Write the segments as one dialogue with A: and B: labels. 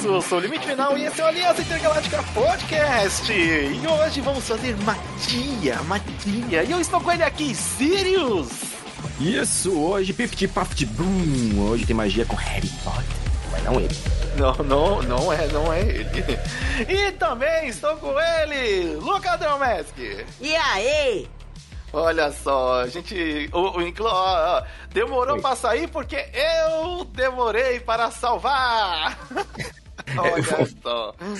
A: isso, eu sou o Limite Final e esse é o Aliança Intergaláctica Podcast. E hoje vamos fazer magia, magia. E eu estou com ele aqui, Sirius.
B: Isso, hoje Pifty Paft Boom. Hoje tem magia com Harry Potter, mas não ele.
A: Não, não, não é, não é ele. E também estou com ele, Luca Dromeski.
C: E aí?
A: Olha só, a gente. O, o Inclo, ó, demorou
B: Oi.
A: pra sair porque eu demorei para salvar!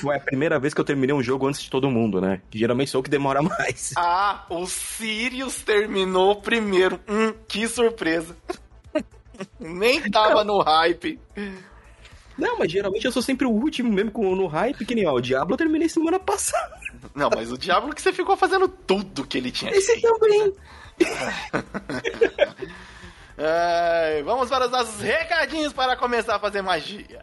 B: Foi a primeira vez que eu terminei um jogo antes de todo mundo, né? Que geralmente sou o que demora mais.
A: Ah, o Sirius terminou primeiro. Hum, que surpresa. Nem tava no hype.
B: Não, mas geralmente eu sou sempre o último, mesmo com, no hype, que nem ó, o Diablo eu terminei semana passada.
A: Não, mas o Diablo que você ficou fazendo tudo que ele tinha
B: Esse
A: feito.
B: também.
A: Ai, vamos para os nossos recadinhos para começar a fazer magia.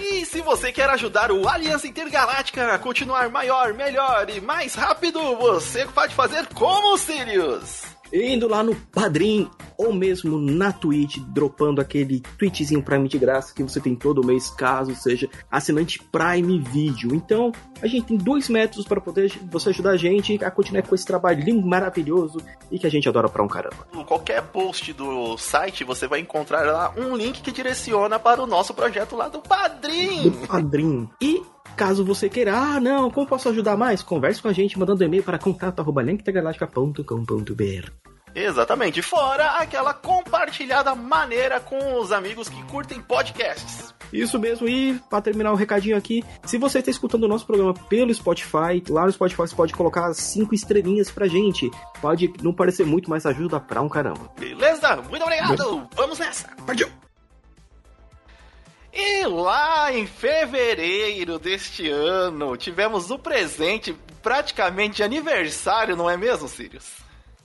A: E se você quer ajudar o Aliança Intergaláctica a continuar maior, melhor e mais rápido, você pode fazer como Sirius.
B: Indo lá no Padrim, ou mesmo na Twitch, dropando aquele tweetzinho Prime de graça que você tem todo mês, caso seja assinante Prime Video. Então, a gente tem dois métodos para poder você ajudar a gente a continuar com esse trabalhinho maravilhoso e que a gente adora pra um caramba.
A: Em qualquer post do site, você vai encontrar lá um link que direciona para o nosso projeto lá do
B: do
A: Padrim.
B: Padrim. E caso você queira, ah, não, como posso ajudar mais? Converse com a gente mandando e-mail para contato@linktegaláctica.com.br.
A: Exatamente, fora aquela compartilhada maneira com os amigos que curtem podcasts.
B: Isso mesmo, e para terminar o recadinho aqui, se você está escutando o nosso programa pelo Spotify, lá no Spotify você pode colocar cinco estrelinhas pra gente. Pode não parecer muito, mas ajuda pra um caramba.
A: Beleza? Muito obrigado! Vamos nessa!
B: Partiu!
A: E lá em fevereiro deste ano, tivemos o presente praticamente de aniversário, não é mesmo, Sirius?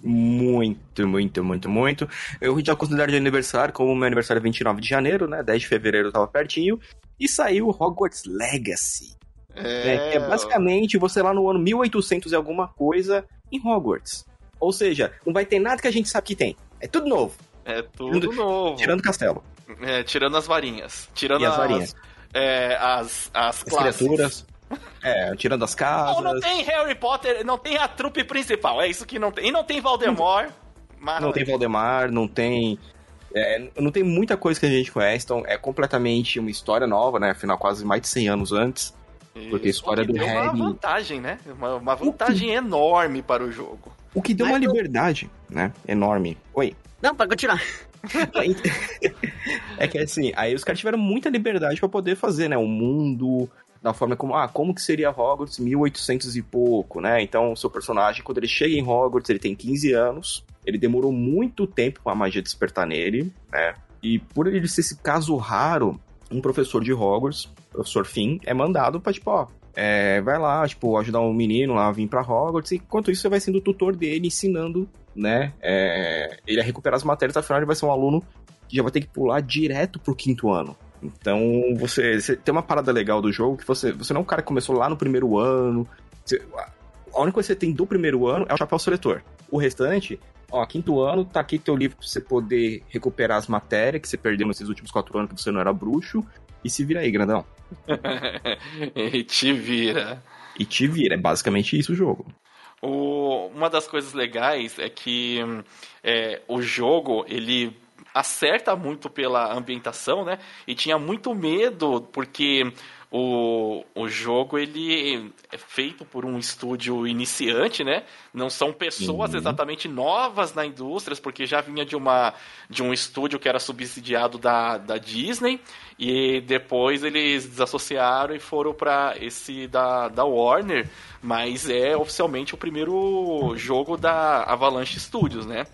B: Muito, muito, muito, muito. Eu já considero de aniversário, como meu aniversário é 29 de janeiro, né? 10 de fevereiro tava pertinho. E saiu Hogwarts Legacy. né? Que é basicamente você lá no ano 1800 e alguma coisa em Hogwarts. Ou seja, não vai ter nada que a gente sabe que tem. É tudo novo,
A: É tudo
B: Tirando-
A: novo.
B: tirando o castelo.
A: É, tirando as varinhas. Tirando
B: E as varinhas.
A: é, as, as
B: As criaturas. É, tirando as casas.
A: Não, não tem Harry Potter, não tem a trupe principal, é isso que não tem. E não tem Voldemort. Mas
B: Não tem Valdemar, não tem. é, não tem muita coisa que a gente conhece, então é completamente uma história nova, né? Afinal, quase mais de 100 anos antes. porque a
A: Isso,
B: história
A: que
B: do
A: deu
B: Harry-
A: uma vantagem, né? Uma, uma vantagem enorme para o jogo.
B: O que deu
C: Mas
B: uma
C: não-
B: liberdade, né? Enorme. Oi.
C: Não, pode continuar.
B: é que assim, aí os caras tiveram muita liberdade pra poder fazer, né? O mundo, da forma como, ah, como que seria Hogwarts 1800 e pouco, né? Então, o seu personagem, quando ele chega em Hogwarts, ele tem 15 anos, ele demorou muito tempo pra magia despertar nele, né? E por ele ser esse caso raro, um professor de Hogwarts, professor Finn, é mandado pra, tipo, ó, é, vai lá, tipo, ajudar um menino lá a vir pra Hogwarts, e enquanto isso você vai sendo o tutor dele, ensinando, né, é, ele a recuperar as matérias, afinal ele vai ser um aluno que já vai ter que pular direto pro quinto ano. Então, você, você tem uma parada legal do jogo que você, você não é um cara que começou lá no primeiro ano. você- a única coisa que você tem do primeiro ano é o chapéu seletor. O restante, ó, quinto ano, tá aqui teu livro pra você poder recuperar as matérias que você perdeu nesses últimos quatro anos que você não era bruxo. E se vira aí, grandão.
A: e te vira.
B: E te vira, é basicamente isso o jogo.
A: O- uma das coisas legais é que é, o jogo ele acerta muito pela ambientação, né? E tinha muito medo porque o, o jogo ele é feito por um estúdio iniciante, né? Não são pessoas
B: Uhum.
A: exatamente novas na indústria, porque já vinha de uma de um estúdio que era subsidiado da, da Disney e depois eles desassociaram e foram para esse da, da Warner, mas é oficialmente o primeiro jogo da Avalanche Studios, né?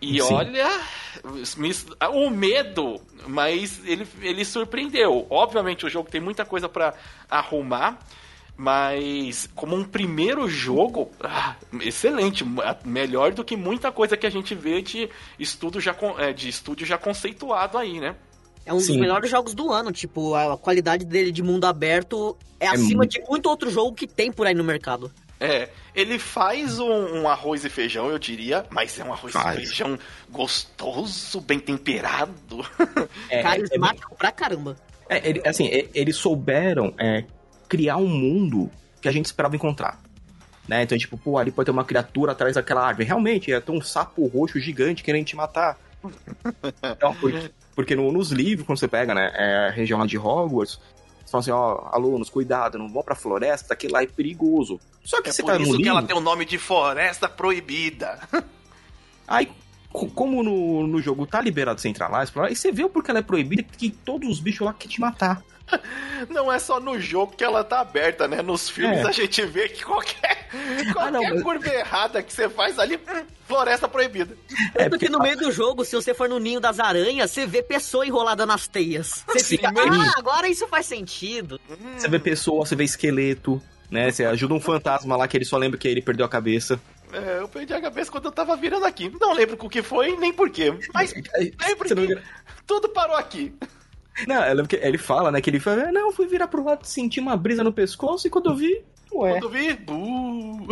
A: E
B: Sim.
A: olha, o medo, mas ele, ele surpreendeu. Obviamente o jogo tem muita coisa pra arrumar, mas como um primeiro jogo, ah, excelente, melhor do que muita coisa que a gente vê de estudo já é, de estúdio já conceituado aí, né?
C: É um dos
B: Sim.
C: melhores jogos do ano. Tipo, a qualidade dele de mundo aberto é,
B: É
C: acima
B: muito-
C: de muito outro jogo que tem por aí no mercado.
A: É, ele faz um, um arroz e feijão, eu diria, mas é um arroz
B: Faz.
A: e feijão gostoso, bem temperado.
B: É, é,
C: Carismático pra caramba.
B: É, ele- assim, é, eles souberam é, criar um mundo que a gente esperava encontrar. Né? Então, tipo, pô, ali pode ter uma criatura atrás daquela árvore. Realmente, ter um sapo roxo gigante querendo te matar. Então, porque, porque no- nos livros, quando você pega, né, é, a região lá de Hogwarts, falam assim, ó, alunos, cuidado, não vão pra floresta, que lá é perigoso. Só que
A: É
B: você
A: por
B: tá
A: isso que
B: livro,
A: ela tem o nome de Floresta Proibida.
B: aí, co- como no, no jogo tá liberado você entrar lá, explorar, e você vê o porquê ela é proibida, que todos os bichos lá querem te matar.
A: Não é só no jogo que ela tá aberta, né? Nos filmes
B: É.
A: a gente vê que qualquer, qualquer
B: não, mas-
A: curva errada que você faz ali, hum, Floresta Proibida.
B: É,
C: Porque no meio do jogo, se você for no ninho das aranhas, você vê pessoa enrolada nas teias. Você
B: Sim,
C: fica,
B: mesmo.
C: ah, agora isso faz sentido.
B: Você vê pessoa, você vê esqueleto, né? Você ajuda um fantasma lá que ele só lembra que ele perdeu a cabeça.
A: É, eu perdi a cabeça quando eu tava virando aqui. Não lembro o que foi, nem por quê. Mas lembro que tudo parou aqui.
B: Não, eu lembro que ele fala, né? Que ele fala, não, eu fui virar pro lado, senti uma brisa no pescoço e quando eu vi, ué.
A: Quando vi, buh.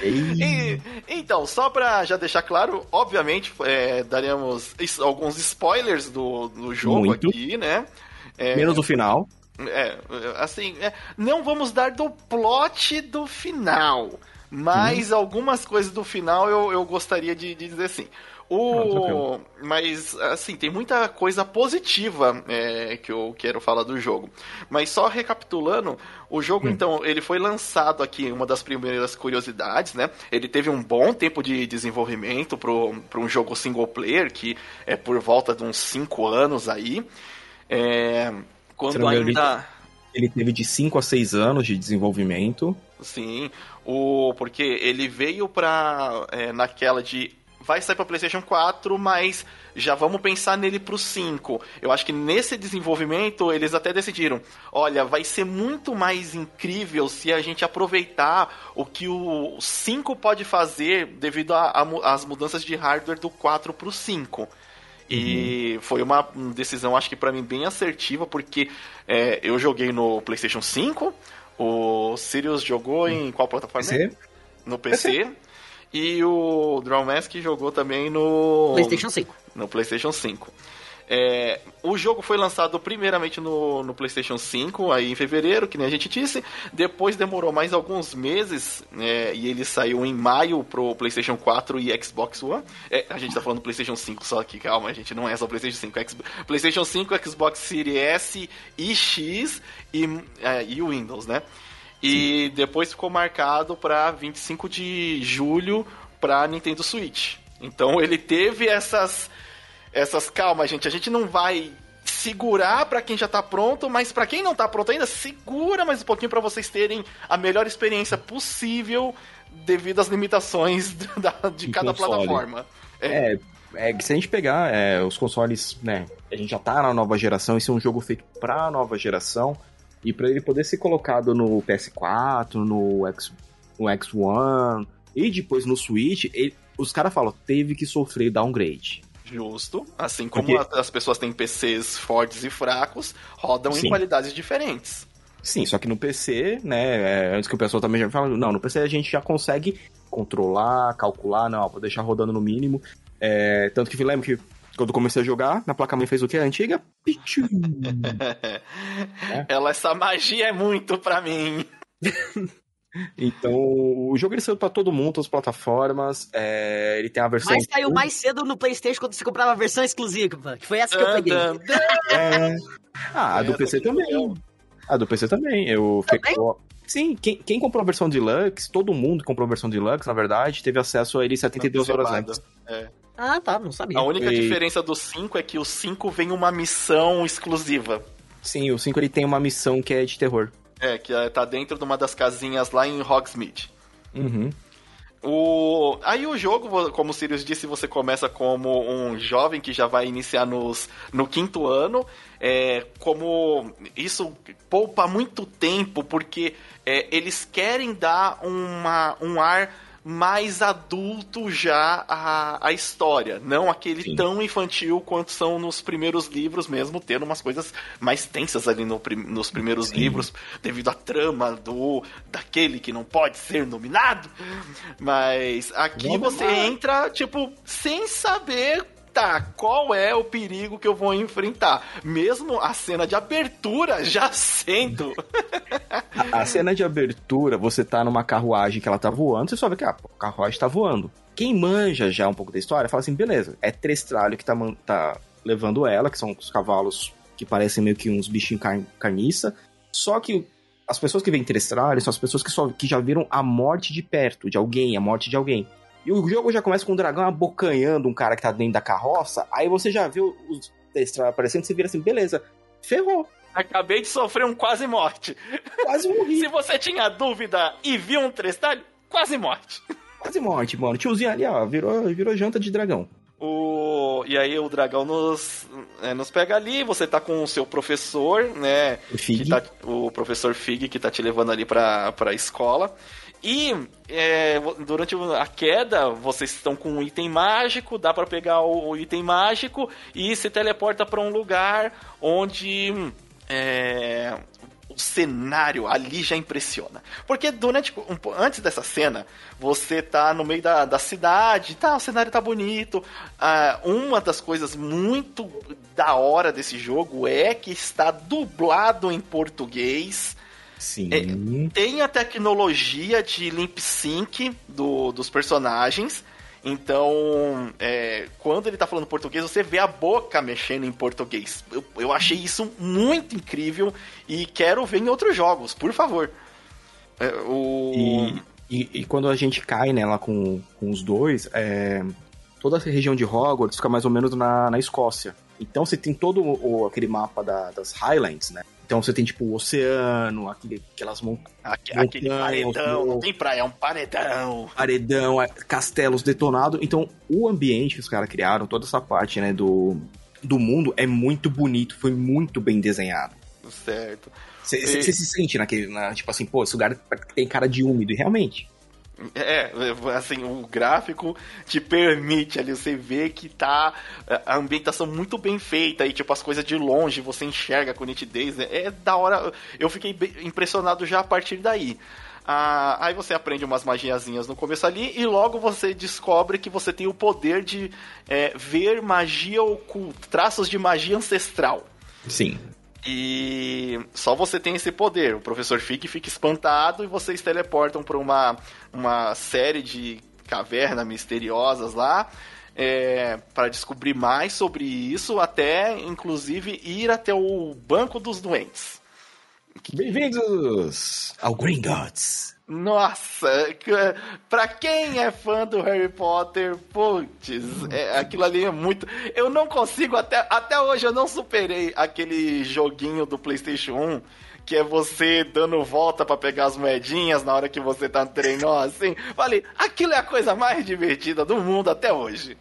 B: Ei.
A: E, então, só pra já deixar claro, obviamente, é, daremos alguns spoilers do, do jogo
B: Muito.
A: aqui, né? É,
B: Menos o final.
A: É, assim, é, não vamos dar do plot do final, mas algumas coisas do final eu, eu gostaria de, de dizer assim. O, mas, assim, tem muita coisa positiva é, que eu quero falar do jogo. Mas só recapitulando, o jogo, então, ele foi lançado aqui, uma das primeiras curiosidades, né? Ele teve um bom tempo de desenvolvimento para um jogo single player, que é por volta de uns 5 anos aí. É, quando ainda.
B: Ele teve de 5 a 6 anos de desenvolvimento.
A: Sim, o, porque ele veio pra. é, naquela de. Vai sair pra PlayStation 4, mas já vamos pensar nele pro 5. Eu acho que nesse desenvolvimento eles até decidiram: olha, vai ser muito mais incrível se a gente aproveitar o que o 5 pode fazer devido às mudanças de hardware do 4 pro 5. E foi uma decisão, acho que pra mim, bem assertiva, porque é, eu joguei no PlayStation 5, o Sirius jogou em qual plataforma?
B: PC?
A: No PC. E o Draw Mask jogou também no
C: PlayStation 5.
A: no PlayStation 5. É, o jogo foi lançado primeiramente no, no PlayStation 5, aí em fevereiro, que nem a gente disse. Depois demorou mais alguns meses é, e ele saiu em maio pro PlayStation 4 e Xbox One. É, a gente tá falando do PlayStation 5 só aqui, calma, a gente não é só PlayStation 5. X- PlayStation 5, Xbox Series S e X e, é, e o Windows, né? E depois ficou marcado para 25 de julho para Nintendo Switch. Então ele teve essas essas calma, gente, a gente não vai segurar para quem já tá pronto, mas para quem não tá pronto ainda, segura mais um pouquinho para vocês terem a melhor experiência possível devido às limitações da- de cada
B: console.
A: plataforma. É,
B: É, é se a gente pegar é, os consoles, né? A gente já tá na nova geração, esse é um jogo feito pra nova geração. E pra ele poder ser colocado no PS4, no, X, no X1 e depois no Switch, ele- os caras falam, teve que sofrer downgrade.
A: justo, assim como
B: Porque-
A: as pessoas têm PCs fortes e fracos, rodam em
B: Sim.
A: qualidades diferentes.
B: Sim, só que no PC, né? é, antes que o pessoal também já fala, não, no PC a gente já consegue controlar, calcular, não, vou deixar rodando no mínimo. É, tanto que lembra que quando comecei a jogar, na placa mãe fez o que? A antiga? Pichu.
A: Ela, essa magia é muito pra mim.
B: Então, o jogo ele saiu pra todo mundo, todas as plataformas. é, ele tem a versão.
C: Mas saiu mais cedo no PlayStation quando você comprava a versão exclusiva. Que foi essa que eu peguei.
B: É... Ah, a do PC
A: aqui
B: também. A do PC também. Eu
C: Também?
B: Sim, quem, quem comprou a versão Deluxe, todo mundo que comprou a versão Deluxe, na verdade, teve acesso a ele 72 horas antes.
A: É.
C: Ah, tá, não sabia.
A: A única
B: E-
A: diferença do 5 é que o 5 vem uma missão exclusiva.
B: Sim, o 5 ele tem uma missão que é de terror.
A: É, que é- tá dentro de uma das casinhas lá em Hogsmeade.
B: Uhum.
A: O... Aí o jogo, como o Sirius disse, você começa como um jovem que já vai iniciar nos, no quinto ano. É, como isso poupa muito tempo, porque é, eles querem dar uma, um ar mais adulto já à, à história. Não aquele
B: Sim.
A: tão infantil quanto são nos primeiros livros mesmo, tendo umas coisas mais tensas ali no nos primeiros
B: Sim.
A: livros, devido à trama do daquele que não pode ser nominado. Mas aqui
B: Vamos
A: você
B: lá.
A: entra, tipo, sem saber tá, qual é o perigo que eu vou enfrentar? Mesmo a cena de abertura já sendo.
B: a, a, cena de abertura, você tá numa carruagem que ela tá voando, você só vê que ah, a carruagem tá voando. Quem manja já um pouco da história, fala assim, beleza, é Trestralho que tá, tá levando ela, que são os cavalos que parecem meio que uns bichinhos car carniça. Só que as pessoas que vêm Trestralho são as pessoas que, só, que já viram a morte de perto, de alguém, a morte de alguém. E o jogo já começa com o dragão abocanhando um cara que tá dentro da carroça. Aí você já viu os Destral aparecendo, você vira assim, beleza, ferrou.
A: Acabei de sofrer um quase morte.
B: Quase morri.
A: Se você tinha dúvida e viu um Trestalho, quase morte.
B: Quase morte, mano. Tiozinho ali, ó, virou, virou janta de dragão.
A: O... E aí o dragão nos, é, nos pega ali, você tá com o seu professor, né?
B: O Fig.
A: Tá, o professor Fig que tá te levando ali pra, pra escola. E é, durante a queda, vocês estão com um item mágico, dá para pegar o, o, item mágico e se teleporta para um lugar onde é, o cenário ali já impressiona. Porque durante um, antes dessa cena, você tá no meio da, da cidade, tá, o cenário tá bonito. Ah, uma das coisas muito da hora desse jogo é que está dublado em português.
B: Sim.
A: É, tem a tecnologia de limp sync do, dos personagens. Então, é, quando ele tá falando português, você vê a boca mexendo em português. Eu, eu achei isso muito incrível e quero ver em outros jogos, por favor.
B: É, o... E, e, e, quando a gente cai nela com, com os dois, é, toda a região de Hogwarts fica mais ou menos na, na Escócia. Então você tem todo o, aquele mapa da, das Highlands, né? Então você tem, tipo, o oceano, aquele, aquelas montanhas.
A: Aquele paredão, não tem praia, é um paredão.
B: Paredão, é, castelos detonados. Então, o ambiente que os caras criaram, toda essa parte, né, do, do mundo, é muito bonito, foi muito bem desenhado.
A: Certo.
B: Você e... se sente naquele, na, tipo assim, pô, esse lugar tem cara de úmido, e realmente.
A: É, assim, o gráfico te permite ali, você vê que tá a ambientação muito bem feita e, tipo, as coisas de longe você enxerga com nitidez, né? é da hora. Eu fiquei impressionado já a partir daí. Ah, aí você aprende umas magiazinhas no começo ali e logo você descobre que você tem o poder de é, ver magia oculta, traços de magia ancestral.
B: Sim.
A: E só você tem esse poder. O professor Fig fica espantado e vocês teleportam para uma, uma série de cavernas misteriosas lá. É, para descobrir mais sobre isso, até inclusive ir até o banco dos doentes.
B: Bem-vindos ao Green Gods.
A: Nossa, pra quem é fã do Harry Potter, putz, é, aquilo ali é muito. Eu não consigo, até, até hoje eu não superei aquele joguinho do PlayStation 1 que é você dando volta para pegar as moedinhas na hora que você tá treinando assim. Falei, aquilo é a coisa mais divertida do mundo até hoje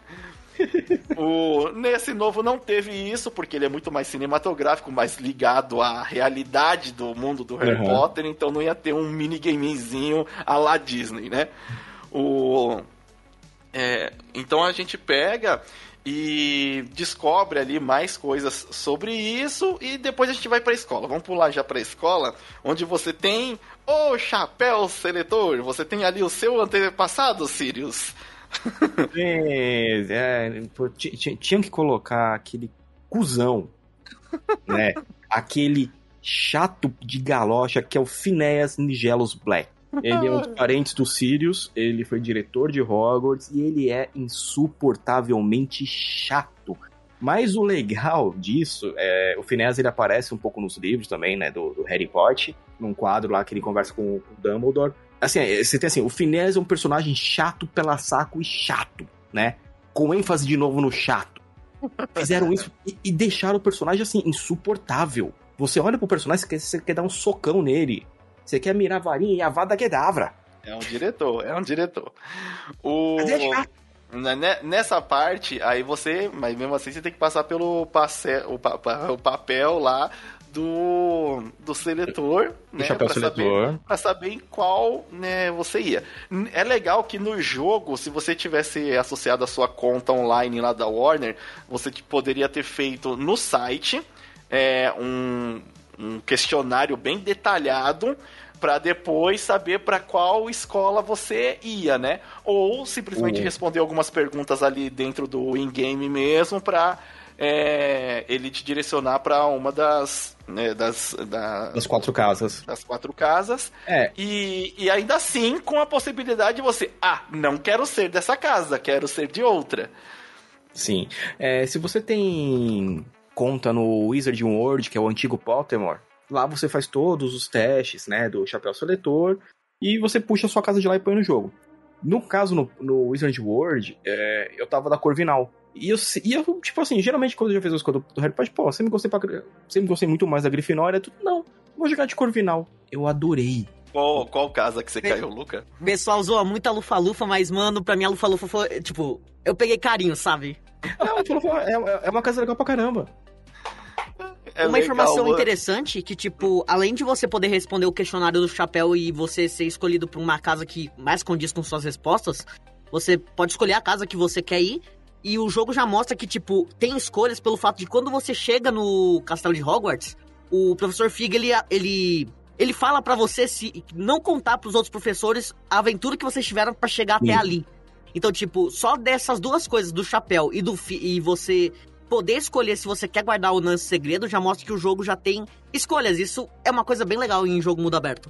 A: o, nesse novo não teve isso, porque ele é muito mais cinematográfico, mais ligado à realidade do mundo do Harry uhum. Potter, então não ia ter um minigamezinho à la Disney, né? O, é, então a gente pega e descobre ali mais coisas sobre isso e depois a gente vai para a escola. Vamos pular já para a escola, onde você tem o chapéu seletor, você tem ali o seu antepassado, Sirius.
B: É, é, tinha que colocar aquele cuzão, né? Aquele chato de galocha que é o Phineas Nigelos Black. Ele é um dos parentes do Sirius, ele foi diretor de Hogwarts e ele é insuportavelmente chato. Mas o legal disso, é, o Phineas ele aparece um pouco nos livros também, né, do, do Harry Potter, num quadro lá que ele conversa com, com o Dumbledore. Assim, é, você tem assim, o Finés é um personagem chato pela saco e chato, né? Com ênfase de novo no chato. Fizeram isso e, e deixaram o personagem assim, insuportável. Você olha pro personagem, você quer, você quer dar um socão nele. Você quer mirar a varinha e a vada Kedavra.
A: É um diretor, é um diretor. O... Mas é chato. Nessa parte, aí você, mas mesmo assim você tem que passar pelo passe, o, pa, o papel lá do, do seletor,
B: o né? Chapéu pra seletor.
A: Saber, pra saber em qual né, você ia. É legal que no jogo, se você tivesse associado a sua conta online lá da Warner, você poderia ter feito no site é, um, um questionário bem detalhado Pra depois saber pra qual escola você ia, né? Ou simplesmente
B: Uhum.
A: responder algumas perguntas ali dentro do in-game mesmo pra é, ele te direcionar pra uma das, né, das, da-
B: Das quatro casas.
A: das quatro casas.
B: É,
A: E, e ainda assim com a possibilidade de você, ah, não quero ser dessa casa, quero ser de outra.
B: sim. É, se você tem conta no Wizard World, que é o antigo Pottermore, lá você faz todos os testes, né, do chapéu seletor, e você puxa a sua casa de lá e põe no jogo. No caso, no, no Wizard World, é, eu tava da Corvinal. E eu, e eu, tipo assim, geralmente quando eu já fiz as coisas do, Harry Potter, pô, sempre gostei, pra, sempre gostei muito mais da Grifinória, tudo, não, vou jogar de Corvinal. Eu adorei.
A: Qual, qual casa que você caiu, Luca?
C: O pessoal zoa muito a Lufa-Lufa, mas, mano, pra mim a Lufa-Lufa foi, tipo, eu peguei carinho, sabe?
B: Não, falou, é, é uma casa legal pra caramba.
A: É
C: Uma
A: legal,
C: informação
A: mano.
C: interessante que, tipo, além de você poder responder o questionário do chapéu e você ser escolhido pra uma casa que mais condiz com suas respostas, você pode escolher a casa que você quer ir. E o jogo já mostra que, tipo, tem escolhas pelo fato de quando você chega no castelo de Hogwarts, o professor Fig, ele, ele, ele fala pra você se não contar pros outros professores a aventura que vocês tiveram pra chegar até
B: Sim.
C: ali. Então, tipo, só dessas duas coisas, do chapéu e do e você poder escolher se você quer guardar ou não esse segredo, já mostra que o jogo já tem escolhas. Isso é uma coisa bem legal em jogo mundo aberto.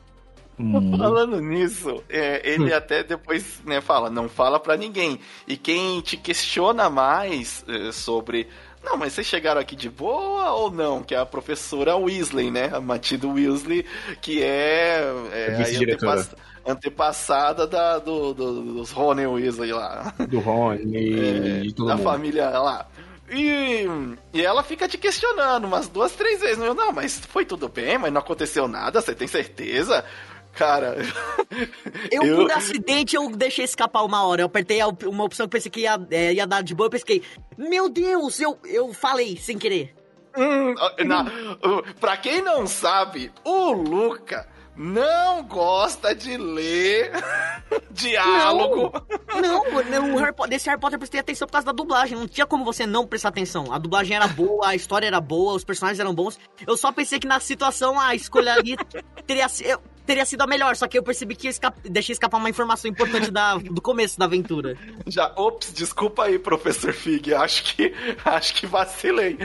B: Hum.
A: Falando nisso, é, ele até depois né, fala, não fala pra ninguém. E quem te questiona mais é, sobre. Não, mas vocês chegaram aqui de boa ou não? Que é a professora Weasley, né? A Matilda Weasley, que é, é
B: vice-diretora.
A: antepass- antepassada da, do, do- dos Rony Weasley lá.
B: Do Rony e todo
A: da
B: mundo.
A: família lá. E, e ela fica te questionando umas duas, três vezes. Não, mas foi tudo bem, mas não aconteceu nada, você tem certeza? Cara,
C: Eu,
A: Eu-
C: por acidente, eu deixei escapar uma hora. Eu apertei uma opção que pensei que ia, é, ia dar de boa. Eu pensei, meu Deus, eu, eu falei sem querer.
A: Hum, na, uh, pra quem não sabe, o Luca não gosta de ler diálogo.
C: Não, não, o Harry desse Harry Potter eu prestei atenção por causa da dublagem. Não tinha como você não prestar atenção. A dublagem era boa, a história era boa, os personagens eram bons. Eu só pensei que na situação a escolha ali teria, si- eu- teria sido a melhor. Só que eu percebi que eu esca- deixei escapar uma informação importante da, do começo da aventura.
A: Já, ops, desculpa aí, professor Fig, acho que, acho que vacilei.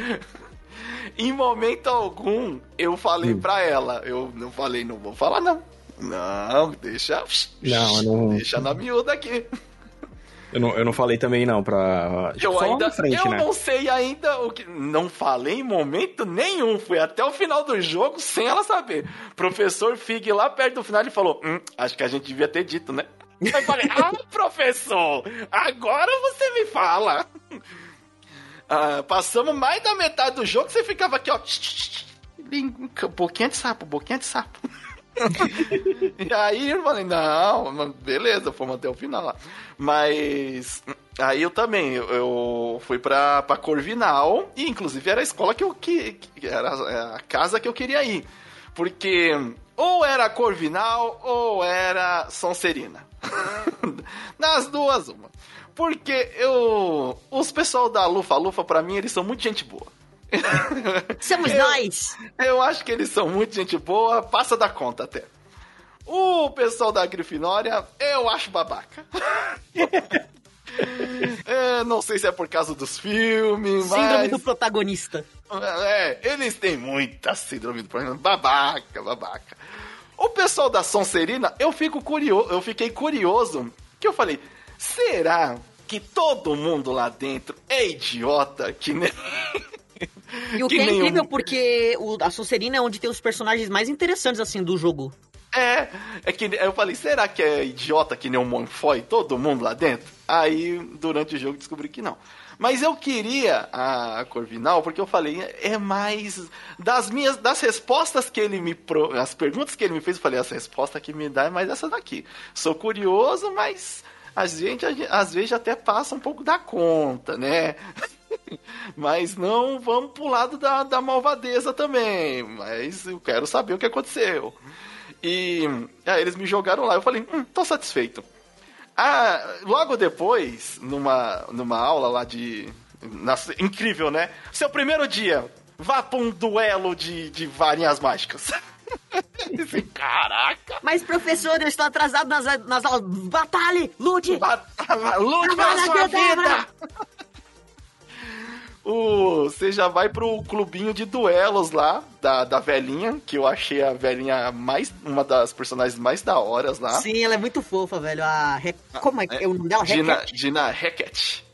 A: Em momento algum, eu falei
B: Hum.
A: pra ela, eu não falei, não vou falar não. Não, deixa,
B: Não, não-
A: deixa na miúda aqui.
B: Eu não, eu não falei também, não, pra. Tipo,
A: Eu ainda,
B: frente,
A: eu
B: né?
A: não sei ainda o que. Não falei em momento nenhum. Fui até o final do jogo sem ela saber. Professor Fig lá perto do final ele falou: hum, acho que a gente devia ter dito, né? Eu falei, ah, professor, agora você me fala. Ah, passamos mais da metade do jogo, você ficava aqui, ó. Boquinha de sapo, boquinha de sapo. e aí eu falei, não, beleza, fomos até o final lá. Mas aí eu também, eu fui pra, pra Corvinal, e inclusive era a escola que eu que, que era a casa que eu queria ir. Porque ou era Corvinal ou era Sonserina. Nas duas, uma. Porque eu. Os pessoal da Lufa Lufa, pra mim, eles são muito gente boa.
C: Somos
A: Eu-
C: nós!
A: Eu acho que eles são muito gente boa, passa da conta até. O pessoal da Grifinória, eu acho babaca. É, não sei se é por causa dos filmes,
C: Síndrome
A: mas...
C: do protagonista.
A: É, eles têm muita síndrome do problema. Babaca, babaca. O pessoal da Sonserina, eu fico curioso, eu fiquei curioso, que eu falei, será que todo mundo lá dentro é idiota que nem
C: E o
A: Que
C: que, é incrível,
A: um-
C: porque o, a Sonserina é onde tem os personagens mais interessantes, assim, do jogo.
A: É, é que eu falei, será que é idiota que nem um Monfoy, todo mundo lá dentro? Aí, durante o jogo, descobri que não. Mas eu queria a Corvinal, porque eu falei, é mais das minhas, das respostas que ele me, pro, as perguntas que ele me fez, eu falei, essa resposta que me dá é mais essa daqui. Sou curioso, mas a gente às vezes até passa um pouco da conta, né? Mas não vamos pro lado da, da malvadeza também. Mas eu quero saber o que aconteceu. E aí eles me jogaram lá. Eu falei, hum, tô satisfeito. Ah, logo depois, numa, numa aula lá de. incrível, né? Seu primeiro dia, vá pra um duelo de, de varinhas mágicas. Caraca!
C: Mas, professor, eu estou atrasado nas, nas aulas. Batalhe! Lute!
A: Batalha, lute pela sua vida! O, você já vai pro clubinho de duelos lá, da, da velhinha, que eu achei a velhinha mais. uma das personagens mais da horas lá.
C: Sim, ela é muito fofa, velho. A. Re- Como é que é o nome dela?
A: Dina,
C: Hackett?
A: Dina Hackett.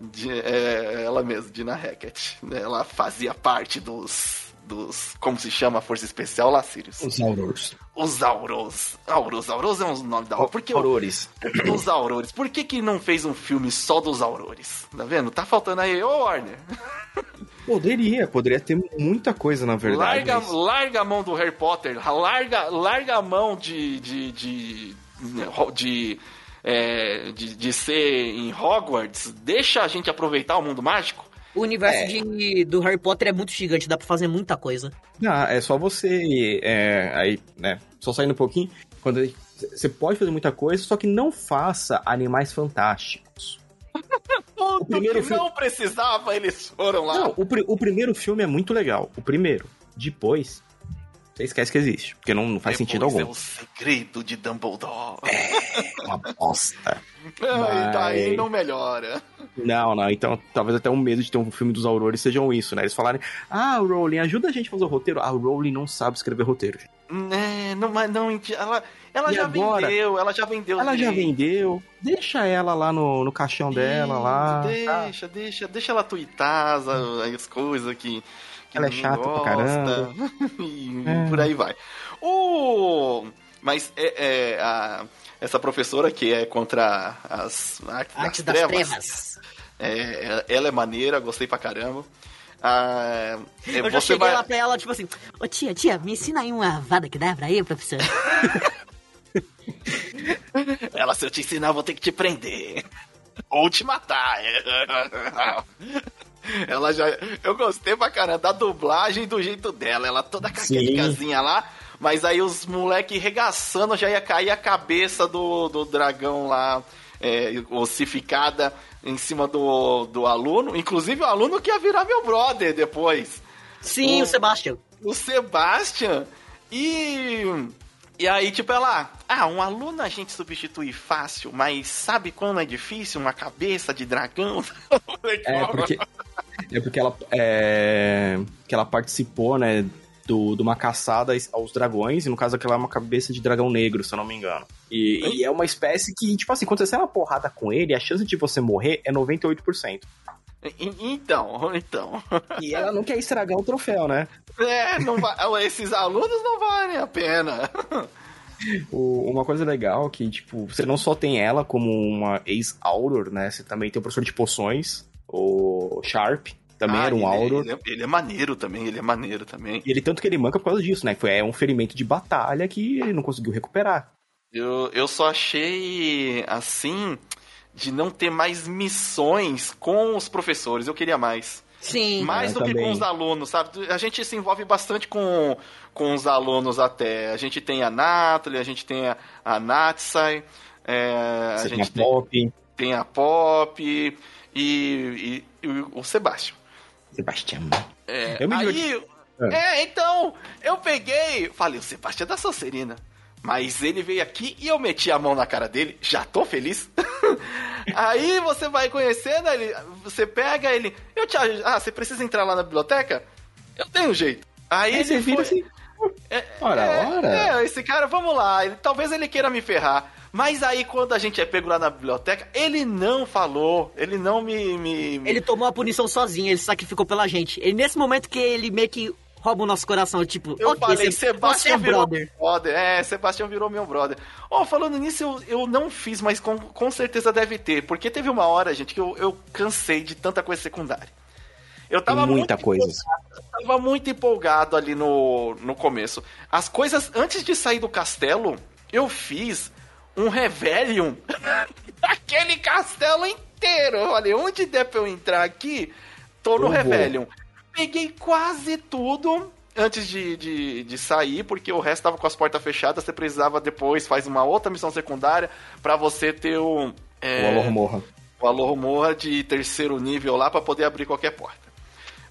A: Di- é, ela mesma, Dina Hackett. Ela fazia parte dos. dos como se chama a força especial lá, Sirius?
B: Os Aurors.
A: Os Auros. Auros, Auros é um nome da hora. Por que o-
B: Aurores.
A: os Aurores? Por que, que não fez um filme só dos Aurores? Tá vendo? Tá faltando aí. Ô, Warner.
B: Poderia, poderia ter muita coisa, na verdade.
A: larga,
B: mas-
A: larga a mão do Harry Potter. Larga, larga a mão de. de. de. de, é, de, de ser em Hogwarts. Deixa a gente aproveitar o mundo mágico.
C: O universo de, do Harry Potter é muito gigante, dá pra fazer muita coisa.
B: Ah, é só você. É, aí, né? Só saindo um pouquinho. Quando você pode fazer muita coisa, só que não faça animais fantásticos.
A: Tudo
B: primeiro filme-
A: não precisava, eles foram lá.
B: Não, o, pri- o primeiro filme é muito legal. O primeiro. Depois, você esquece que existe. Porque não, não faz sentido
A: Depois
B: algum.
A: É o segredo de Dumbledore.
B: É uma bosta.
A: e daí
B: Mas-
A: não melhora.
B: Não, não. Então, talvez até o medo de ter um filme dos Aurores sejam isso, né? Eles falarem, ah, Rowling, ajuda a gente a fazer o roteiro. Ah, o Rowling não sabe escrever roteiro.
A: É, não, mas não, ela, ela
B: E
A: já
B: agora?
A: vendeu, ela já vendeu.
B: Ela já vendeu. Deixa ela lá no, no caixão dela, lá. tá?
A: Deixa, deixa, deixa ela tuitar as, as coisas que, que
B: Ela é chata pra caramba.
A: e
B: É.
A: por aí vai. O... Mas é, é, a- essa professora que é contra as artes,
C: Arte
A: das,
C: das
A: trevas,
C: trevas.
A: é, ela é maneira, gostei pra caramba. Ah, é,
C: Eu já
A: você
C: cheguei
A: vai...
C: lá pra ela, tipo assim, ô tia, tia, me ensina aí uma vada que dá pra aí, professor.
A: Ela, se eu te ensinar, eu vou ter que te prender. Ou te matar. Ela já. Eu gostei pra caramba da dublagem do jeito dela. Ela toda com aquele casinha lá. Mas aí os moleque regaçando já ia cair a cabeça do, do dragão lá, é, ossificada em cima do, do aluno. Inclusive o aluno que ia virar meu brother depois
C: Sim,
A: O-
C: o Sebastian.
A: o Sebastian. E. E aí, tipo, ela. Ah, um aluno a gente substitui fácil, mas sabe quando é difícil? Uma cabeça de dragão?
B: É porque, é porque ela, é, que ela participou, né, do, de uma caçada aos dragões, e no caso aquela é uma cabeça de dragão negro, se eu não me engano. E, e é uma espécie que, tipo assim, quando você sai uma porrada com ele, a chance de você morrer é 98%.
A: E- Então, então.
B: E ela não quer estragar o troféu, né?
A: É, não vai, esses alunos não valem a pena.
B: O- uma coisa legal é que, tipo, você não só tem ela como uma ex-Auror, né? Você também tem o professor de poções, o Sharp, também
A: Ah,
B: era um
A: ele,
B: Auror.
A: Ele, é- ele é maneiro também, ele é maneiro também.
B: E ele tanto que ele manca por causa disso, né? Foi é um ferimento de batalha que ele não conseguiu recuperar.
A: Eu, eu só achei assim de não ter mais missões com os professores. Eu queria mais.
C: Sim.
A: Mais
B: eu
A: do que com os alunos, sabe? A gente se envolve bastante com, com os alunos até. A gente tem a Nathalie, a gente tem a, a Natsai, é, a
B: Você tem
A: gente
B: a
A: tem,
B: Pop,
A: tem a Pop e, e- e o Sebastião.
B: Sebastião.
A: É,
B: Eu me
A: aí,
B: diverti.
A: é, então, eu peguei, falei, o Sebastião é da Sonserina. Mas ele veio aqui e eu meti a mão na cara dele, já tô feliz. aí você vai conhecendo, ele, você pega ele, eu te ajudo. Ah, você precisa entrar lá na biblioteca? Eu tenho um jeito. Aí,
B: Aí você vira
A: foi-
B: assim,
A: é,
B: Ora,
A: é,
B: ora.
A: É, esse cara, vamos lá. Ele, talvez ele queira me ferrar. Mas aí, quando a gente é pego lá na biblioteca, ele não falou. Ele não me. me- me-
C: Ele tomou a punição sozinho, ele sacrificou pela gente. E nesse momento que ele meio que rouba o nosso coração, tipo,
A: Eu
C: ok,
A: falei, Sebastião
C: é
A: virou
C: brother.
A: meu brother. É, Sebastião virou meu brother. Ó, falando nisso, eu, eu não fiz, mas com, com certeza deve ter. Porque teve uma hora, gente, que eu, eu cansei de tanta coisa secundária. Eu tava
B: muita
A: muito
B: coisa.
A: tava muito empolgado ali no, no começo. As coisas, antes de sair do castelo, eu fiz um Revelium daquele castelo inteiro. Eu falei, onde der pra eu entrar aqui, tô no
B: Eu vou.
A: Peguei quase tudo antes de, de, de sair, porque o resto tava com as portas fechadas, você precisava depois, faz uma outra missão secundária pra você ter o... é,
B: O Alor Morra.
A: o Alô Morra de terceiro nível lá pra poder abrir qualquer porta.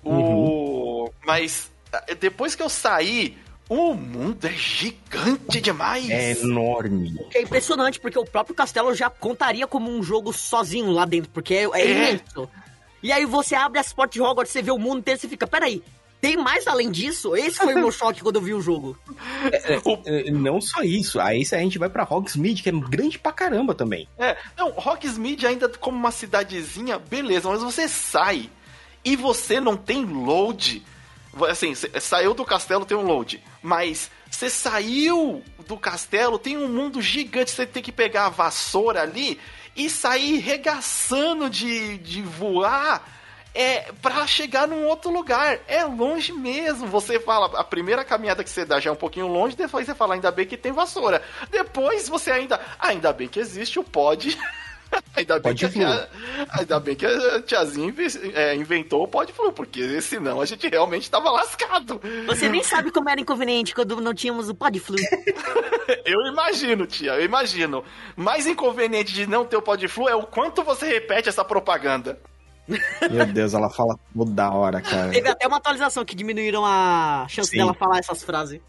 A: O... Mas eh, depois que eu saí, o mundo é gigante demais.
B: É enorme.
C: É impressionante, porque o próprio castelo já contaria como um jogo sozinho lá dentro, porque é, é,
A: É.
C: imenso. E aí você abre as portas de Hogwarts, você vê o mundo inteiro, você fica, peraí, tem mais além disso? Esse foi o meu choque quando eu vi o jogo.
B: É, Não só isso, aí a gente vai pra Hogsmeade, que é grande pra caramba tambade
A: É, não, Hogsmeade ainda como uma cidadezinha, beleza, mas você sai e você não tem load. Assim, cê saiu do castelo, tem um load. Mas você saiu do castelo, tem um mundo gigante, você tem que pegar a vassoura ali e sair regaçando de, de voar é para chegar num outro lugar. É longe mesmo. Você fala, a primeira caminhada que você dá já é um pouquinho longe, depois você fala, ainda bem que tem vassoura. Depois você ainda, ainda bem que existe o pod. ainda, bem
B: Pode
A: que a tia- ainda bem que a tiazinha é, inventou o pod flu, porque senão a gente realmente tava lascado.
C: Você nem sabe como era inconveniente quando não tínhamos o Podflu.
A: Eu imagino, tia, eu imagino. Mais inconveniente de não ter o pod flu é o quanto você repete essa propaganda.
B: Meu Deus, ela fala toda hora, cara.
C: Teve até uma atualização que diminuíram a chance
B: Sim.
C: dela falar essas frases.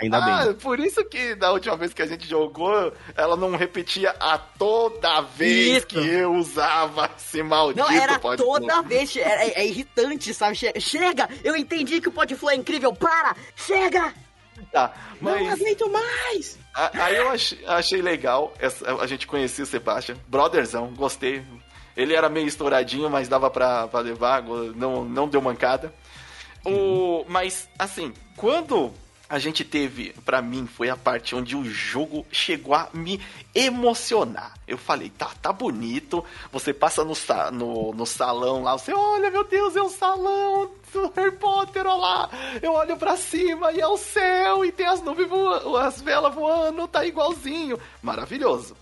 B: Ainda
A: ah,
B: bem.
A: por isso que da última vez que a gente jogou, ela não repetia a toda vez
C: Isso.
A: que eu usava esse maldito
C: Não, era toda vez. É, é- é irritante, sabe? Che- Chega! Eu entendi que o Podflu é incrível. Para! Chega!
A: Tá, mas
B: aguento mais!
A: aí eu achei, achei legal essa- a gente conhecia o Sebastian, brotherzão, gostei. Ele era meio estouradinho, mas dava pra, pra levar, não, não deu mancada. O, mas, assim, quando a gente teve, pra mim, foi a parte onde o jogo chegou a me emocionar. Eu falei, tá, tá bonito. Você passa no, no, no salão lá, você olha, meu Deus, é o salão do Harry Potter, olha lá. Eu olho pra cima e é o céu, e tem as nuvens voando, as velas voando, tá igualzinho. Maravilhoso.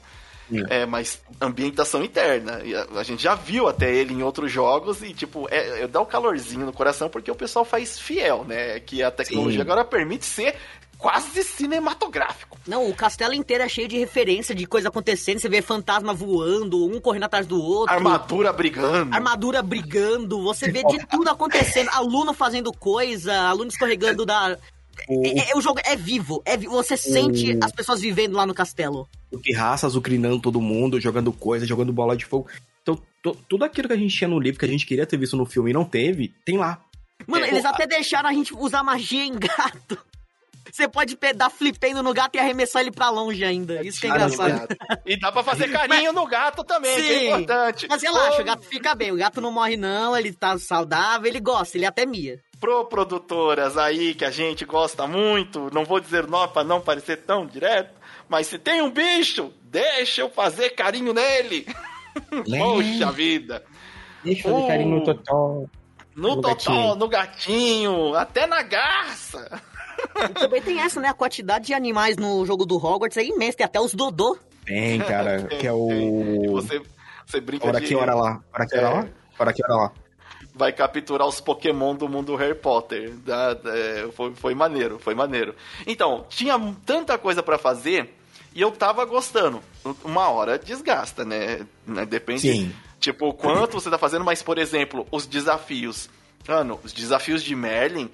A: É, mas ambientação interna. E a, a gente já viu até ele em outros jogos e, tipo, é, é, dá um calorzinho no coração porque o pessoal faz fiel, né? Que a tecnologia
B: Sim.
A: agora permite ser quase cinematográfico.
C: Não, o castelo inteiro é cheio de referência, de coisa acontecendo. Você vê fantasma voando, um correndo atrás do outro.
A: Armadura brigando.
C: Armadura brigando, você vê de tudo acontecendo. Aluno fazendo coisa, aluno escorregando da.
B: O,
C: É- é- o jogo é vivo, é você sente as pessoas vivendo lá no castelo.
B: O Pirraça azucrinando todo mundo, jogando coisa, jogando bola de fogo. Então, tudo aquilo que a gente tinha no livro, que a gente queria ter visto no filme e não teve, tem lá.
C: Mano,
A: É,
C: eles
A: o-
C: até deixaram a gente usar magia em gato. Você pode dar flipendo no gato e arremessar ele pra longe ainda. Isso que é engraçado.
A: E dá pra fazer carinho no gato também, que é
C: Sim.
A: importante.
C: Mas relaxa,
A: Ô,
C: o gato fica bem. O gato não morre, não. Ele tá saudável, ele gosta, ele até mia.
A: Pro produtoras aí que a gente gosta muito, não vou dizer nome pra não parecer tão direto, mas se tem um bicho, deixa eu fazer carinho nele. Poxa vida.
B: Deixa
A: eu fazer carinho no
B: Totó.
A: No,
B: No
A: totó,
B: gatinho.
A: no gatinho, até na garça.
C: E também tem essa, né? A quantidade de animais no jogo do Hogwarts é imensa. Tem até os Dodô.
B: Tem, cara, que é o...
A: você, você brinca
B: Hora
A: de...
B: que hora lá? Hora que hora
A: É.
B: lá? Hora que hora lá?
A: vai capturar os Pokémon do mundo Harry Potter. Da- da- foi, foi maneiro, foi maneiro. Então, tinha tanta coisa pra fazer e eu tava gostando. Uma hora desgasta, né? Né, Depende,
B: Sim.
A: tipo, o quanto você tá fazendo, mas, por exemplo, os desafios. Mano, os desafios de Merlin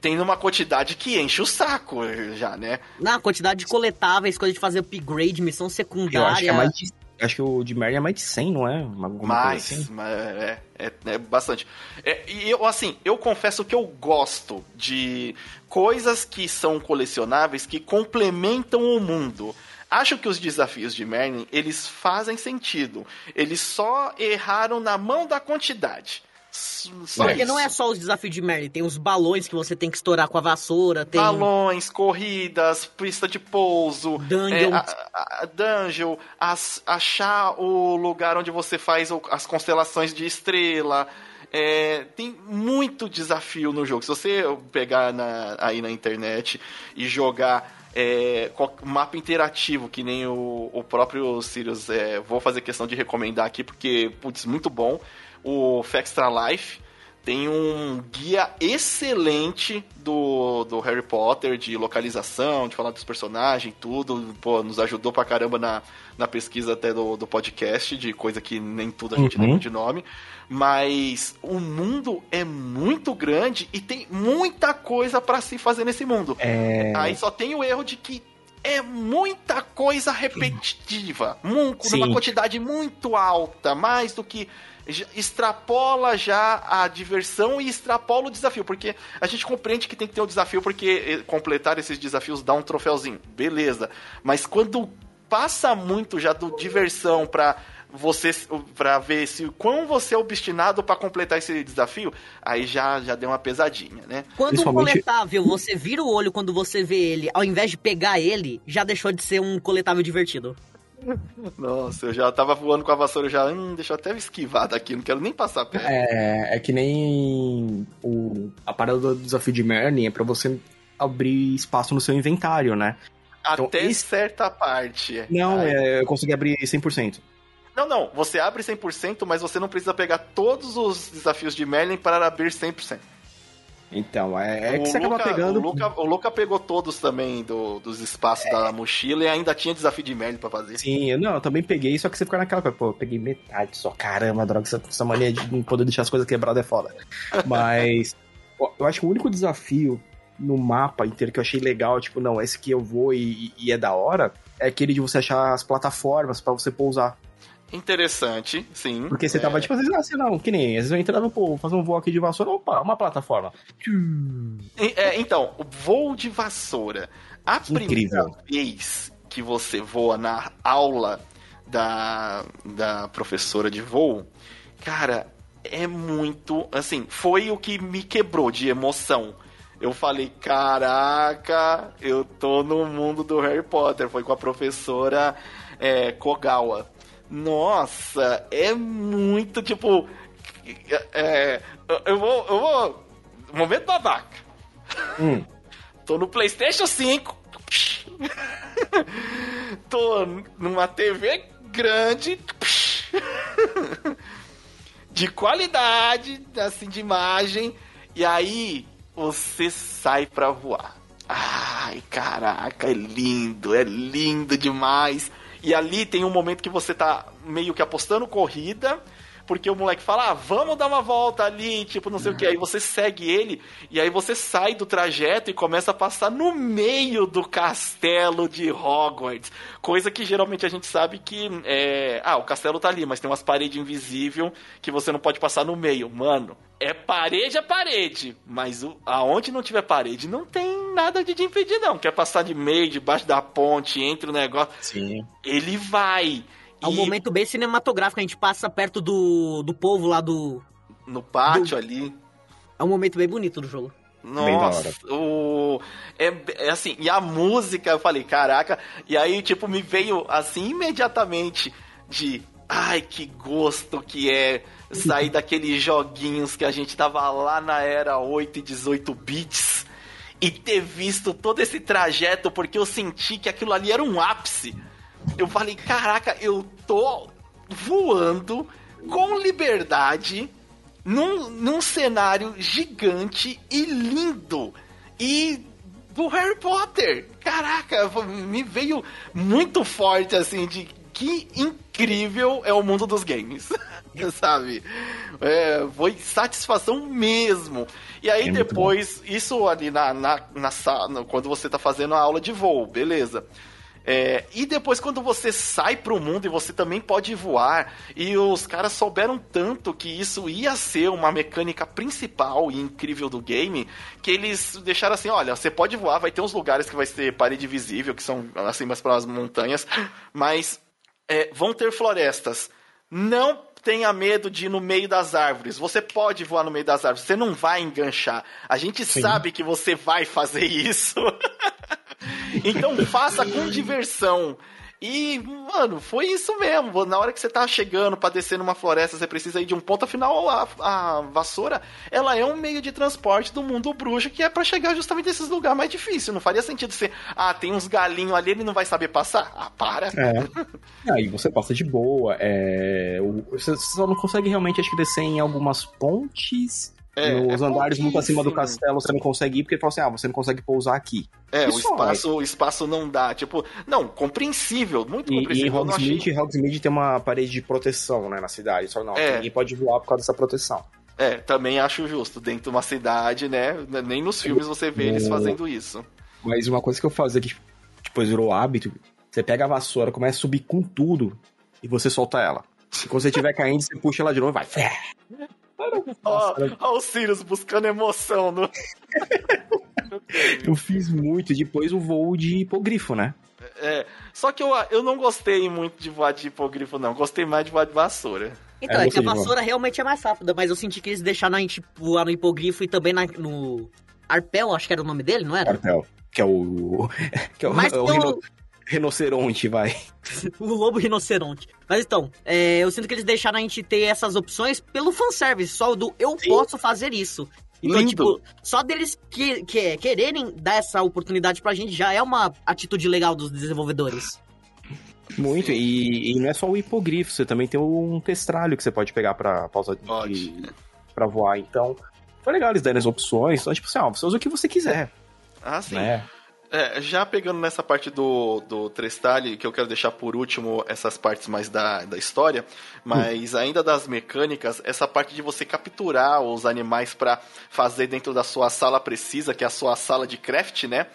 A: tem numa quantidade que enche o saco já, né?
C: Na quantidade de coletáveis, coisa de fazer upgrade, missão
B: Eu
C: secundária.
B: acho que é mais de... Acho que o de Mary é mais de 100, não é? Uma- alguma
A: Mais,
B: assim.
A: mas é, é, é bastante. É, e eu, assim, eu confesso que eu gosto de coisas que são colecionáveis que complementam o mundo. Acho que os desafios de Merlin, eles fazem sentido. Eles só erraram na mão da quantidade. Só
C: Porque
A: isso.
C: não é só os desafios de Merlin, tem os balões que você tem que estourar com a vassoura, tem.
A: Balões, corridas, pista de pouso,
C: Dungeon.
A: é, a, a- a dungeon, as- achar o lugar onde você faz o- as constelações de estrela. É, tem muito desafio no jogo. Se você pegar na- aí na internet e jogar é, mapa interativo, que nem o, o próprio Sirius, é, vou fazer questão de recomendar aqui, porque, putz, muito bom. O Extra Life tem um guia excelente do, do Harry Potter, de localização, de falar dos personagens, tudo. Pô, nos ajudou pra caramba na, na pesquisa até do, do podcast, de coisa que nem tudo a gente
B: Uhum.
A: lembra de nome. Mas o mundo é muito grande e tem muita coisa pra se fazer nesse mundo.
B: É...
A: Aí só tem o erro de que é muita coisa repetitiva, mu-
B: Sim.
A: numa quantidade muito alta, mais do que extrapola já a diversão e extrapola o desafio, porque a gente compreende que tem que ter um desafio porque eh, completar esses desafios dá um troféuzinho, beleza? Mas quando passa muito já do diversão pra você para ver se o quão você é obstinado pra completar esse desafio, aí já já deu uma pesadinha, né?
C: Quando um
B: Principalmente-
C: coletável, você vira o olho quando você vê ele, ao invés de pegar ele, já deixou de ser um coletável divertido.
A: Nossa, eu já tava voando com a vassoura, já, hum, deixa eu até esquivar daqui, não quero nem passar perto.
B: É, é que nem o, a parada do desafio de Merlin é pra você abrir espaço no seu inventário, né? então
A: Até
B: esse-
A: certa parte.
B: Não, é, eu consegui abrir 100%.
A: Não, não, você abre 100%, mas você não precisa pegar todos os desafios de Merlin para abrir 100%.
B: Então, é, é que
A: o,
B: você acaba
A: Luca,
B: pegando...
A: o, Luca, o Luca pegou todos também do- dos espaços da mochila e ainda tinha desafio de Merlin pra fazer.
B: Sim, eu- não, eu também peguei, só que você fica naquela coisa, pô, eu peguei metade só, caramba, droga, essa, essa mania de não poder deixar as coisas quebradas é foda. Mas, eu acho que o único desafio no mapa inteiro que eu achei legal, tipo, não, esse que eu vou e, e é da hora, é aquele de você achar as plataformas pra você pousar.
A: Interessante, sim.
B: Porque você
A: É,
B: tava, tipo, às vezes, ah, sei que nem, às vezes eu entrava, pô, fazer um voo aqui de vassoura, opa, uma plataforma.
A: E- é, então, voo de vassoura. A
B: Incrível.
A: primeira vez que você voa na aula da, da professora de voo, cara, é muito. Assim, foi o que me quebrou de emoção. Eu falei, caraca, eu tô no mundo do Harry Potter. Foi com a professora é, Kogawa. Nossa, é muito tipo. é, eu- eu vou. Eu vou. Momento babaca.
B: Hum,
A: Tô no PlayStation 5. Tô numa TV grande. De qualidade, assim, de imagem. E aí, você sai pra voar. Ai, caraca, é lindo, é lindo demais. E ali tem um momento que você tá meio que apostando corrida, porque o moleque fala, ah, vamos dar uma volta ali, tipo, não sei o que. Aí você segue ele, e aí você sai do trajeto e começa a passar no meio do castelo de Hogwarts. Coisa que geralmente a gente sabe que é. Ah, o castelo tá ali, mas tem umas paredes invisíveis que você não pode passar no meio. Mano, é parede a parede. Mas o, aonde não tiver parede, não tem nada de te impedir, não. Quer passar de meio, debaixo da ponte, entre o negócio.
B: sim.
A: Ele vai.
C: É um
A: E
C: momento bem cinematográfico, a gente passa perto do, do povo lá do.
A: no pátio ali.
C: É um momento bem bonito do jogo.
A: Nossa, o... é, é assim, e a música, eu falei, caraca, e aí, tipo, me veio assim imediatamente de ai, que gosto que é sair daqueles joguinhos que a gente tava lá na era 8 e 18 bits e ter visto todo esse trajeto, porque eu senti que aquilo ali era um ápice. Eu falei, caraca, eu tô voando com liberdade num, num cenário gigante e lindo. E do Harry Potter. Caraca, me veio muito forte assim de que incrível é o mundo dos games. Sabe? É, foi satisfação mesmo. E aí
B: É
A: depois, isso ali na, na, na sala, quando você tá fazendo a aula de voo, beleza. É, e depois, quando você sai pro mundo e você também pode voar, e os caras souberam tanto que isso ia ser uma mecânica principal e incrível do game, que eles deixaram assim: olha, você pode voar, vai ter uns lugares que vai ser parede visível, que são assim mais para as montanhas, mas é, vão ter florestas. Não tenha medo de ir no meio das árvores. Você pode voar no meio das árvores, você não vai enganchar. A gente
B: Sim.
A: sabe que você vai fazer isso. Então faça com diversão. E, mano, foi isso mesmo. Na hora que você tá chegando pra descer numa floresta, você precisa ir de um ponto afinal. A, a vassoura, ela é um meio de transporte do mundo bruxo que é pra chegar justamente nesses lugares mais difíceis. Não faria sentido ser, ah, tem uns galinhos ali, ele não vai saber passar. Ah, para.
B: É. Aí você passa de boa. É, você só não consegue realmente, acho que, descer em algumas pontes É, Nos é andares muito acima do castelo você não consegue ir, porque ele fala assim: ah, você não consegue pousar aqui.
A: É, o espaço, o espaço não dá. Tipo, não, compreensível, muito
B: e,
A: compreensível.
B: E Hogsmeade, achei... Hogsmeade tem uma parede de proteção, né, na cidade. Só não, é. ninguém pode voar por causa dessa proteção.
A: É, também acho justo. Dentro de uma cidade, né? Nem nos filmes você vê eles fazendo isso.
B: Mas uma coisa que eu fazia que depois virou hábito, você pega a vassoura, começa a subir com tudo e você solta ela. E quando você estiver caindo, você puxa ela de novo e vai.
A: Olha o Sirius buscando emoção no.
B: eu fiz muito. Depois o voo de hipogrifo, né?
A: É, só que eu, eu não gostei muito de voar de hipogrifo, não. Gostei mais de voar de vassoura.
C: Então, é, é que a vassoura realmente é mais rápida, mas eu senti que eles deixaram a gente voar no hipogrifo e também na, no. Arpel, acho que era o nome dele, não era?
B: Arpel, que é o. Que é o, mas é o, o rinoceronte, vai.
C: o lobo rinoceronte. Mas então, é, eu sinto que eles deixaram a gente ter essas opções pelo fanservice, só do eu Sim. posso fazer isso. Então, Lindo. tipo, só deles que, que, quererem dar essa oportunidade pra gente já é uma atitude legal dos desenvolvedores.
B: Muito, e, e não é só o hipogrifo, você também tem um testralho que você pode pegar pra pausa de, pra voar. Então, foi legal eles darem as opções. Então, tipo assim, ó, você usa o que você quiser.
A: Ah, sim. Né? É, já pegando nessa parte do, do Trestale, que eu quero deixar por último essas partes mais da, da história, mas hum. ainda das mecânicas, essa parte de você capturar os animais para fazer dentro da sua sala precisa, que é a sua sala de craft, né?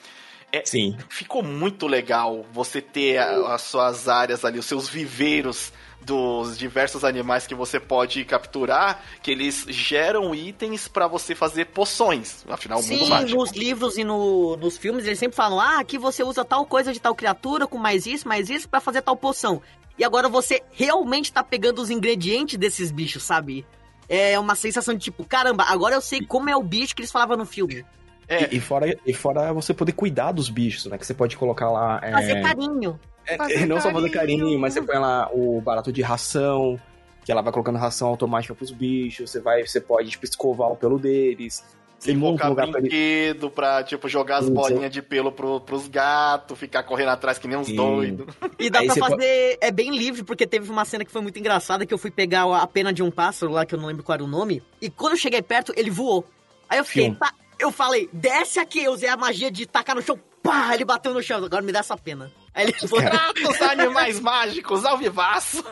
A: É,
B: Sim.
A: Ficou muito legal você ter a, as suas áreas ali, os seus viveiros dos diversos animais que você pode capturar, que eles geram itens para você fazer poções. Afinal,
C: Sim,
A: o mundo mágico.
C: nos livros e no, nos filmes eles sempre falam: ah, aqui você usa tal coisa de tal criatura com mais isso, mais isso para fazer tal poção. E agora você realmente tá pegando os ingredientes desses bichos, sabe? É uma sensação de tipo, caramba, agora eu sei como é o bicho que eles falavam no filme.
B: É. E, e, fora, e fora você poder cuidar dos bichos, né? Que você pode colocar lá.
C: É... Fazer carinho.
B: É, não só fazer carinho, mas você põe lá o barato de ração, que ela vai colocando ração automática pros bichos, você vai, você pode, tipo, escovar o pelo deles.
A: Você Invocar brinquedo pra, tipo, jogar as bolinhas de pelo pro, pros gatos, ficar correndo atrás que nem uns doidos.
C: E dá Aí pra fazer. Pode... É bem livre, porque teve uma cena que foi muito engraçada que eu fui pegar a pena de um pássaro lá, que eu não lembro qual era o nome. E quando eu cheguei perto, ele voou. Aí eu fiquei, tá, eu falei, desce aqui, eu usei a magia de tacar no chão, pá, ele bateu no chão, agora me dá essa pena. Aí ele falou,
A: os animais mágicos ao vivaço.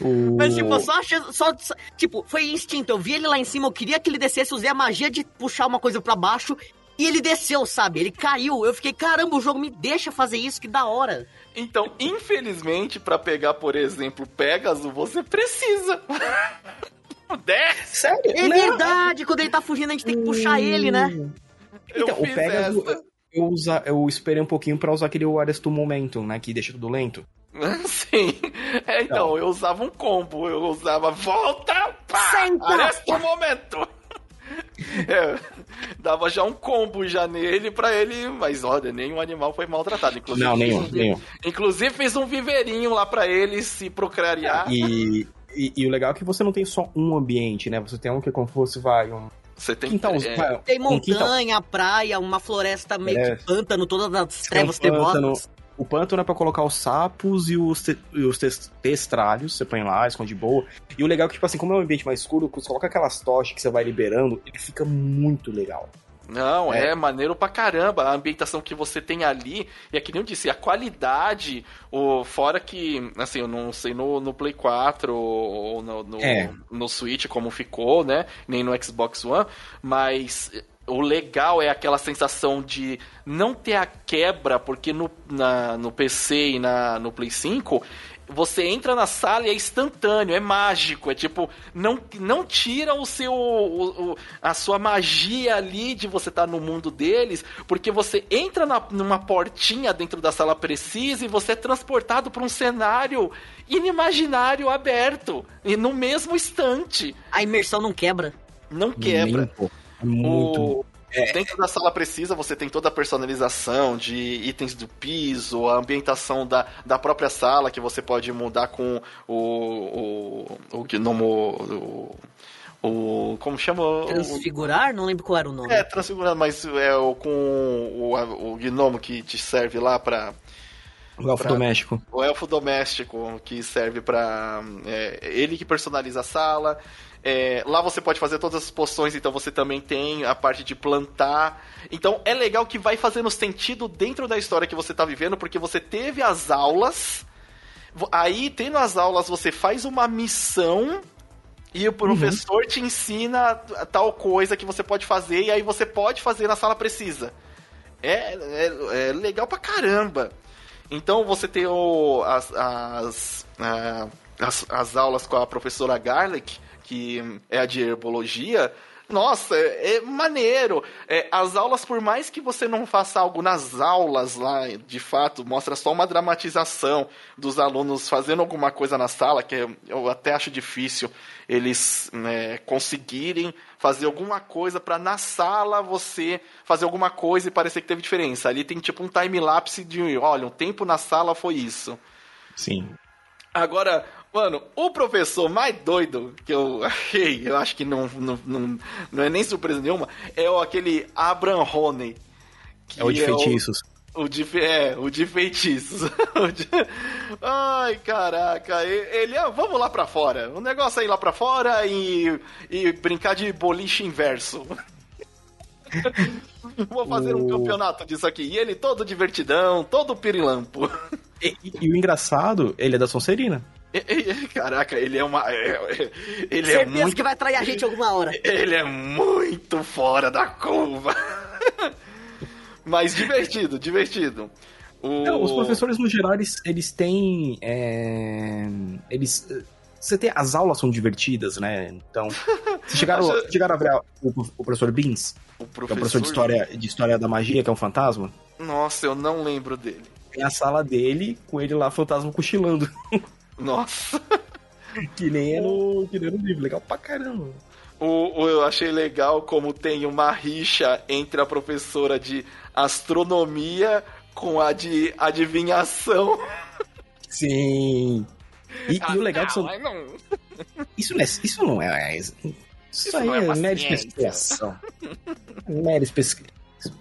C: O... Mas, tipo, só, só, só, Tipo, foi instinto. Eu vi ele lá em cima, eu queria que ele descesse, usei a magia de puxar uma coisa para baixo. E ele desceu, sabe? Ele caiu. Eu fiquei, caramba, o jogo me deixa fazer isso, que da hora.
A: Então, infelizmente, para pegar, por exemplo, Pegasus, você precisa.
C: Desce! Sério? É verdade, quando ele tá fugindo, a gente tem que puxar hum... ele, né?
B: Então, o Pegasus, essa. Eu, usa, eu esperei um pouquinho pra usar aquele Arresto Momentum, né? Que deixa tudo lento.
A: Sim. É, então, então, eu usava um combo. Eu usava volta, pá, Senta. Arresto Momento. É, dava já um combo já nele pra ele, mas olha, nenhum animal foi maltratado.
B: Inclusive, não, nenhum, um, nenhum.
A: Inclusive fez um viveirinho lá pra ele se procriar.
B: E, e, e, o legal é que você não tem só um ambiente, né? Você tem um que é como se fosse, vai, um.
A: Você tem quintal,
C: é... Tem montanha, um praia, uma floresta meio é. que pântano, todas as trevas um temotas.
B: O pântano é pra colocar os sapos e os, te, e os testralhos, você põe lá, esconde boa. E o legal é que, tipo assim, como é um ambiente mais escuro, você coloca aquelas tochas que você vai liberando, ele fica muito legal.
A: Não, é. é. maneiro pra caramba. A ambientação que você tem ali, e é que nem eu disse, a qualidade, o, fora que, assim, eu não sei no, no Play 4 ou no, no, é. no Switch como ficou, né? Nem no Xbox One, mas o legal é aquela sensação de não ter a quebra, porque no, na, no PC e na, no Play 5 você entra na sala e é instantâneo, é mágico, é tipo, não, não tira o seu o, o, a sua magia ali de você estar tá no mundo deles, porque você entra na, numa portinha dentro da sala precisa e você é transportado para um cenário inimaginário aberto e no mesmo instante.
C: A imersão não quebra.
A: Não quebra.
B: Muito. O,
A: é. Dentro da sala precisa, você tem toda a personalização de itens do piso, a ambientação da, da própria sala, que você pode mudar com o, o, o gnomo. O, o. Como chama?
C: Transfigurar? Não lembro qual era o nome.
A: É, transfigurar, mas é o, com o, o gnomo que te serve lá pra.
B: O elfo
A: pra-
B: doméstico.
A: o elfo doméstico que serve pra. é, ele que personaliza a sala. É, lá você pode fazer todas as poções, então você também tem a parte de plantar. Então é legal que vai fazendo sentido dentro da história que você tá vivendo, porque você teve as aulas. Aí, tendo as aulas, você faz uma missão e o professor te ensina tal coisa que você pode fazer, e aí você pode fazer na sala precisa. É, é, é legal pra caramba. Então você tem o, as, as, ah, as, as aulas com a professora Garlic, que é a de herbologia. Nossa, é, é maneiro. É, as aulas, por mais que você não faça algo nas aulas lá, de fato, mostra só uma dramatização dos alunos fazendo alguma coisa na sala, que eu até acho difícil eles né, conseguirem fazer alguma coisa para na sala você fazer alguma coisa e parecer que teve diferença. Ali tem tipo um time-lapse de, olha, o tempo na sala foi isso.
B: Sim.
A: Agora, mano, o professor mais doido que eu achei, eu acho que não, não, não, não é nem surpresa nenhuma, é o aquele Abraham Honey. que
B: É o de feitiços.
A: o de, fe- é, o de feitiços. O de- Ai, caraca. Ele, ah, vamos lá pra fora. O negócio é ir lá pra fora e, e brincar de boliche inverso. Vou fazer um
B: O-
A: campeonato disso aqui. E ele todo divertidão, todo pirilampo.
B: E, e- e o engraçado, ele é da Sonserina.
A: Caraca, ele é uma. é- é- Ele é
C: Certeza
A: muito.
C: que vai trair a gente alguma hora.
A: Ele é muito fora da curva. Mas divertido, divertido. O...
B: Não, os professores, no geral, eles, eles têm. é, Eles. Você tem. As aulas são divertidas, né? Então. Vocês chegaram, chegaram a ver o, o professor Beans?
A: O
B: Que é o professor de história, de história da magia, que é um fantasma?
A: Nossa, eu não lembro dele.
B: Tem a sala dele com ele lá, fantasma cochilando.
A: Nossa.
B: que nem é no, que nem é no livro. Legal pra caramba.
A: O, o- eu achei legal como tem uma rixa entre a professora de astronomia com a de adivinhação.
B: Sim. E, e o legal é que são.
A: Ah, não.
B: Isso não é. Isso não é. Isso,
A: Isso
B: aí
A: não é
B: é, mera especulação. mera espe-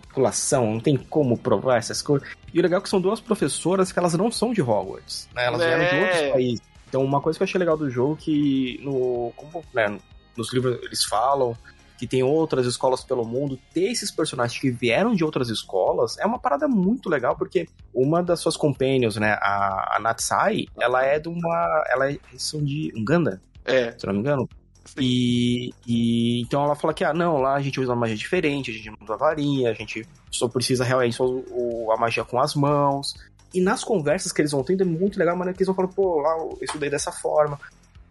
B: especulação, não tem como provar essas coisas. E o legal é que são duas professoras que elas não são de Hogwarts, né? Elas vieram de
A: É.
B: outros países. Então, uma coisa que eu achei legal do jogo é que no, como, né, nos livros eles falam que tem outras escolas pelo mundo, ter esses personagens que vieram de outras escolas é uma parada muito legal, porque uma das suas companions, né, a, a Natsai, ela é de uma. Ela é, são de Uganda,
A: É,
B: se não me engano. E, e então ela fala que, ah, não, lá a gente usa uma magia diferente, a gente não usa varinha, a gente só precisa realmente só o, a magia com as mãos. E nas conversas que eles vão tendo é muito legal, mano, que eles vão falando, pô, lá eu estudei dessa forma.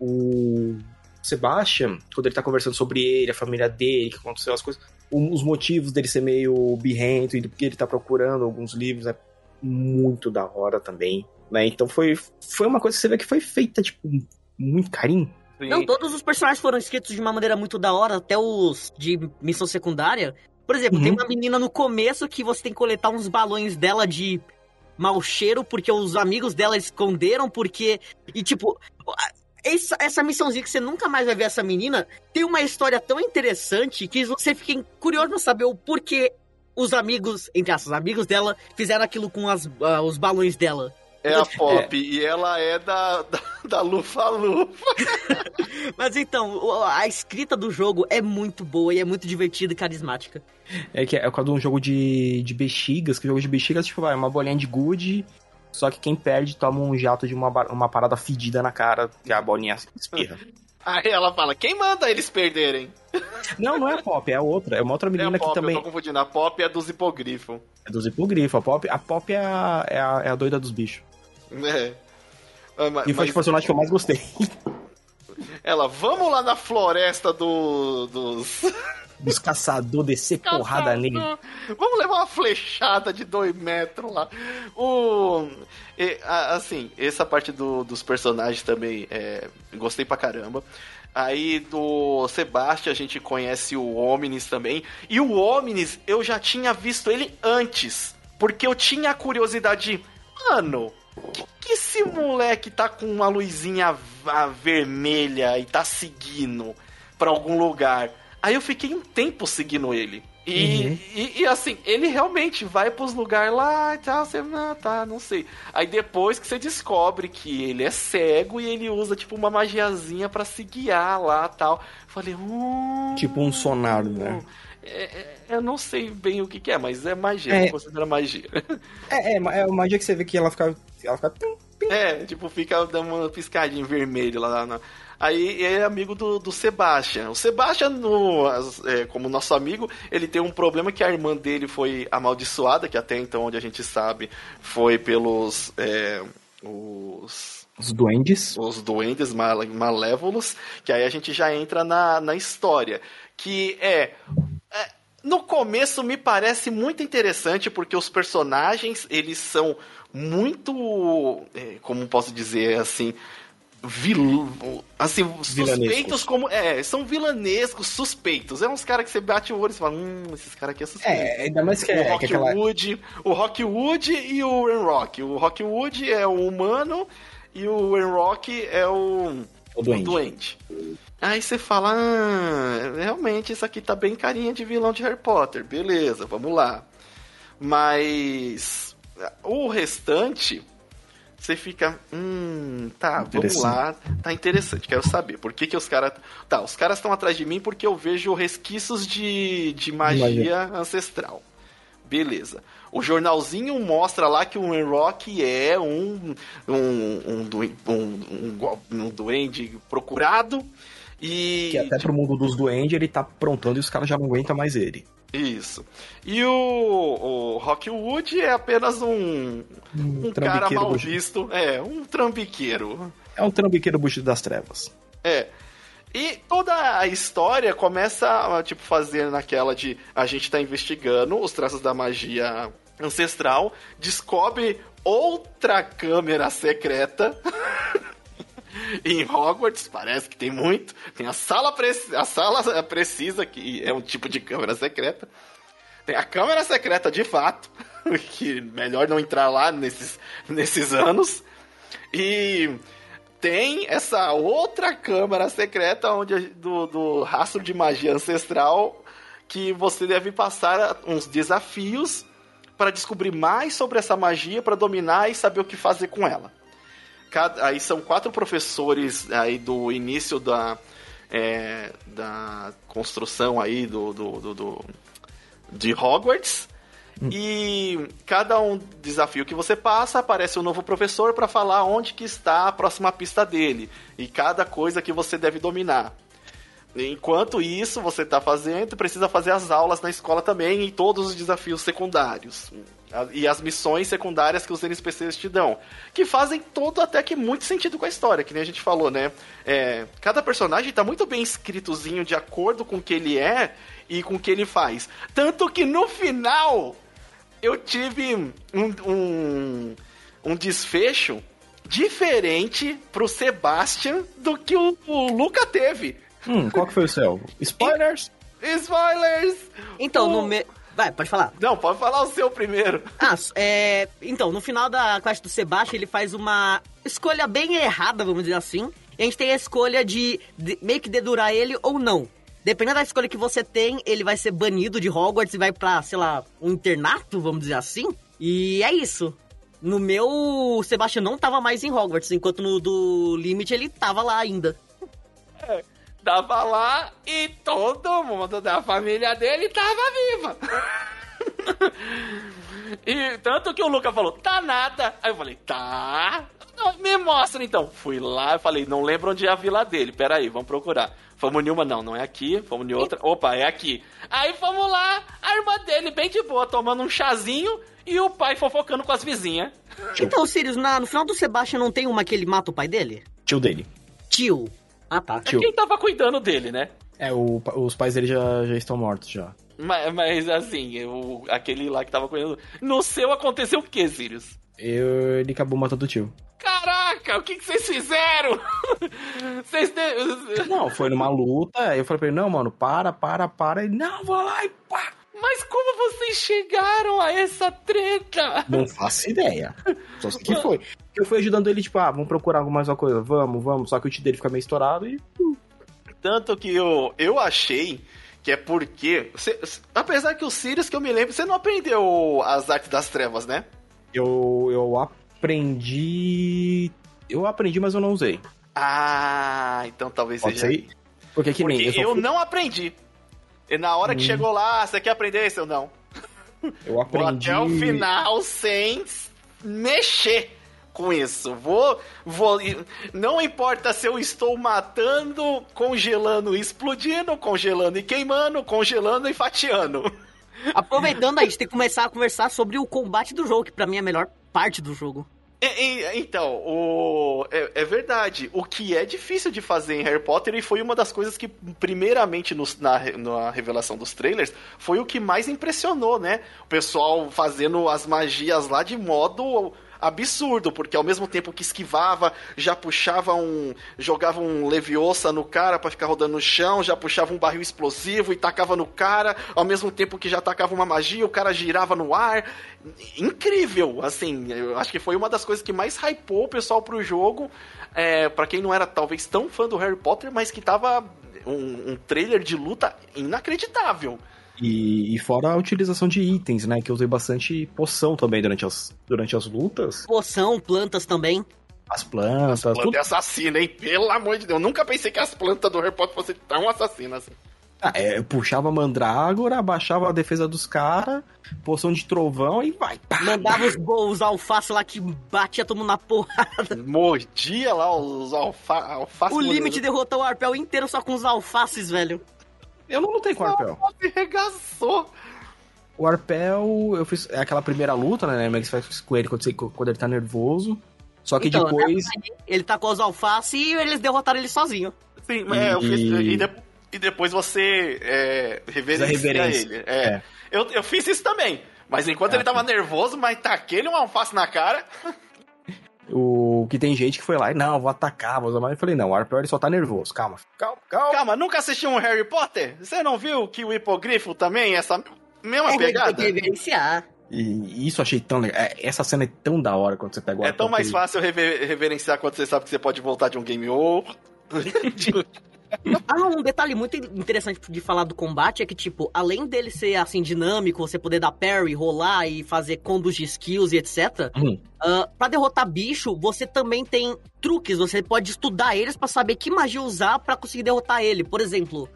B: O Sebastian, quando ele tá conversando sobre ele, a família dele, que aconteceu as coisas, os motivos dele ser meio birrento e do que ele tá procurando alguns livros é muito da hora também, né? Então foi, foi uma coisa que você vê que foi feita, tipo, muito carinho.
A: Sim.
C: Não, todos os personagens foram escritos de uma maneira muito da hora, até os de missão secundária. Por exemplo,
B: Uhum.
C: tem uma menina no começo que você tem que coletar uns balões dela de mau cheiro, porque os amigos dela esconderam, porque. E tipo. Essa, essa missãozinha que você nunca mais vai ver essa menina tem uma história tão interessante que você fica curioso pra saber o porquê os amigos, entre aspas, amigos dela, fizeram aquilo com as, ah, os balões dela.
A: É a Pop e ela é da, da, da Lufa Lufa.
C: Mas então, a escrita do jogo é muito boa e é muito divertida e carismática.
B: É que é causa de um jogo de, de bexigas, que o jogo de bexigas, tipo, vai, uma bolinha de gude, só que quem perde toma um jato de uma, uma parada fedida na cara, que a bolinha espirra.
A: Aí ela fala, quem manda eles perderem?
B: não, não é a Pop, é a outra. É uma outra
A: É
B: menina
A: a Pop,
B: que também
A: eu tô confundindo. A Pop é dos hipogrifos.
B: é dos hipogrifos. A Pop, a Pop é, a, é, a, é a doida dos bichos.
A: É. Ah, ma-
B: E foi
A: mas
B: o personagem que eu mais gostei.
A: ela, vamos lá na floresta do, dos...
B: Dos caçador descer porrada nele.
A: Vamos levar uma flechada de dois metros lá. O, e, a- assim, essa parte do- dos personagens também é, gostei pra caramba. Aí do Sebastian a gente conhece o Omnis também. E o Omnis eu já tinha visto ele antes. Porque eu tinha a curiosidade de, mano, que, que esse moleque tá com uma luzinha vermelha e tá seguindo pra algum lugar? Aí eu fiquei um tempo seguindo ele. E, uhum. e, e, assim, ele realmente vai pros lugares lá e tal, você, não, tá, não sei. Aí depois que você descobre que ele é cego e ele usa, tipo, uma magiazinha para se guiar lá tal. Falei, hum,
B: Tipo um sonar, né?
A: É, é, eu não sei bem o que, que é, mas é magia, é, considera magia.
B: É, é, é magia que você vê que ela fica. Ela fica.
A: É, tipo, fica dando uma piscadinha vermelha lá na. Aí é amigo do, do Sebastian. O Sebastian, no, é, como nosso amigo, ele tem um problema que a irmã dele foi amaldiçoada, que até então, onde a gente sabe, foi pelos. É, os.
B: Os duendes.
A: Os duendes mal, malévolos. Que aí a gente já entra na, na história. Que é, é no começo me parece muito interessante porque os personagens eles são muito é, como posso dizer assim vil... assim, suspeitos como. É, são vilanescos, suspeitos. É uns caras que você bate o olho e fala, hum, esses caras aqui é suspeito.
B: É, ainda mais que
A: o
B: é.
A: Rockwood, aquela... o Rockwood e o Rock O Rockwood é o humano e o Rock é o.
B: O doente.
A: O doente. Aí você fala, ah, realmente isso aqui tá bem carinha de vilão de Harry Potter. Beleza, vamos lá. Mas o restante você fica, hum, tá, vamos lá, tá interessante, quero saber. Por que que os caras. Tá, os caras estão atrás de mim porque eu vejo resquícios de, de magia, magia. ancestral. Beleza. O jornalzinho mostra lá que o Enrock é um um, um, um, um, um duende procurado. E.
B: Que até pro mundo dos duendes ele tá prontando e os caras já não aguentam mais ele.
A: Isso. E o, o Rockwood é apenas um, um, um cara mal visto. É, um trambiqueiro.
B: É um trambiqueiro bucho das trevas.
A: É. E toda a história começa, tipo, fazendo naquela de a gente tá investigando os traços da magia ancestral, descobre outra câmera secreta em Hogwarts, parece que tem muito. Tem a sala, a sala precisa, que é um tipo de câmera secreta. Tem a câmera secreta de fato, que melhor não entrar lá nesses, nesses anos. E tem essa outra câmera secreta onde do, do rastro de magia ancestral que você deve passar uns desafios para descobrir mais sobre essa magia, para dominar e saber o que fazer com ela. Cada, aí são quatro professores aí do início da, é, da construção aí do, do, do, do de Hogwarts. Hum. E cada um desafio que você passa, aparece um novo professor para falar onde que está a próxima pista dele. E cada coisa que você deve dominar. Enquanto isso você está fazendo, precisa fazer as aulas na escola também e todos os desafios secundários e as missões secundárias que os NPCs te dão, que fazem todo até que muito sentido com a história, que nem a gente falou, né? É, cada personagem tá muito bem escritozinho de acordo com o que ele é e com o que ele faz. Tanto que no final eu tive um, um, um desfecho diferente pro Sebastian do que o, o Luca teve.
B: Hum, qual que foi o seu? Spoilers?
A: Spoilers!
C: Então, o... no, me... Vai, pode falar.
A: Não, pode falar o seu primeiro.
C: Ah, é. Então, no final da quest do Sebastião, ele faz uma escolha bem errada, vamos dizer assim. E a gente tem a escolha de, de meio que dedurar ele ou não. Dependendo da escolha que você tem, ele vai ser banido de Hogwarts e vai pra, sei lá, um internato, vamos dizer assim. E é isso. No meu, o Sebastião não tava mais em Hogwarts, enquanto no do Limit ele tava lá ainda.
A: É tava lá e todo mundo da família dele tava viva. e tanto que o Luca falou, tá nada. Aí eu falei, tá. me mostra então. Fui lá e falei, não lembro onde é a vila dele. Pera aí, vamos procurar. Fomos em uma, não, não é aqui. Fomos em outra. Opa, é aqui. Aí fomos lá, a irmã dele, bem de boa, tomando um chazinho e o pai fofocando com as vizinhas.
C: Então, Sirius, na, no final do Sebastião não tem uma que ele mata o pai dele?
B: Tio dele.
C: Tio. Ah, tá.
A: É quem tava cuidando dele, né?
B: É, o, os pais dele já, já estão mortos já.
A: Mas, mas assim, o, aquele lá que tava cuidando. No seu aconteceu o que, Sirius?
B: Eu, ele acabou matando o tio.
A: Caraca, o que, que vocês fizeram? vocês
B: de... Não, foi numa luta. Eu falei pra ele: não, mano, para, para, para. Ele, não, vou lá e pá.
A: Mas como vocês chegaram a essa treta?
B: Não faço ideia. Só sei que foi. Eu fui ajudando ele, tipo, ah, vamos procurar alguma mais uma coisa. Vamos, vamos. Só que o tio dele fica meio estourado e.
A: Tanto que eu, eu achei Que é porque. Você, apesar que o Sirius, que eu me lembro, você não aprendeu as artes das trevas, né?
B: Eu, eu aprendi. Eu aprendi, mas eu não usei.
A: Ah, então talvez
B: Pode
A: seja.
B: ser? Porque que
A: Porque
B: nem.
A: eu,
B: Eu, fui-
A: não aprendi. E na hora que
B: Hum.
A: chegou lá, você quer aprender isso? Eu não.
B: eu
A: Vou
B: aprendi.
A: até o final sem mexer com isso. Vou, vou. Não importa se eu estou matando, congelando e explodindo, congelando e queimando, congelando e fatiando.
C: Aproveitando aí, a gente tem que começar a conversar sobre o combate do jogo, que pra mim é a melhor parte do jogo.
A: E- e- então, o, é, é verdade. O que é difícil de fazer em Harry Potter e foi uma das coisas que, primeiramente, nos- na, na revelação dos trailers, foi o que mais impressionou, né? O pessoal fazendo as magias lá de modo absurdo, porque ao mesmo tempo que esquivava, já puxava um. jogava um leviosa no cara pra ficar rodando no chão, já puxava um barril explosivo e tacava no cara, ao mesmo tempo que já tacava uma magia, o cara girava no ar. Incrível! Assim, eu acho que foi uma das coisas que mais hypou o pessoal pro jogo. É, para quem não era talvez tão fã do Harry Potter, mas que tava um, um trailer de luta inacreditável.
B: E, e fora a utilização de itens, né? Que eu usei bastante poção também durante as, durante as lutas.
C: Poção, plantas também.
B: As plantas,
A: Planta
B: tudo.
A: é assassina, hein? Pelo amor de Deus. Eu nunca pensei que as plantas do Harry Potter fossem tão assassinas assim.
B: Ah, é, eu puxava a mandrágora, abaixava a defesa dos caras, poção de trovão e vai. Pá,
C: Mandava os, os alface lá que batia todo mundo na porrada.
A: Mordia lá os alfa, alface.
C: O limite derrotou o arpel inteiro só com os alfaces, velho.
B: Eu não lutei com o Arpel.
A: Se regaçou.
B: O Arpel, eu fiz é aquela primeira luta, né? Mas faz com ele quando, você- quando ele tá nervoso. Só que
C: Então,
B: depois.
C: Ele tacou os alface e eles derrotaram ele sozinho.
A: Sim, mas é, eu fiz,
B: E-
A: e, de- e depois você é, reverencia
B: reverência.
A: ele. É.
B: É.
A: Eu, eu fiz isso também. Mas enquanto
B: É.
A: ele tava nervoso, mas taquei ele um alface na cara.
B: O que tem gente que foi lá e não, vou atacar, vou usar mais. Eu falei, não, o Arpel ele só tá nervoso. Calma, calma, calma.
A: Calma, nunca assistiu um Harry Potter? Você não viu que o hipogrifo também, essa mesma
C: É, ele tem
A: pegada?
C: que reverenciar.
B: E isso eu achei tão legal. É, Essa cena é tão da hora quando você pega o
A: É tão mais
B: que-
A: fácil rever- reverenciar quando você sabe que você pode voltar de um game over.
C: Ah, um detalhe muito interessante de falar do combate é que, tipo, além dele ser, assim, dinâmico, você poder dar parry, rolar e fazer combos de skills e etc.,
B: Hum.
C: ah, pra derrotar bicho, você também tem truques, você pode estudar eles pra saber que magia usar pra conseguir derrotar ele. Por exemplo,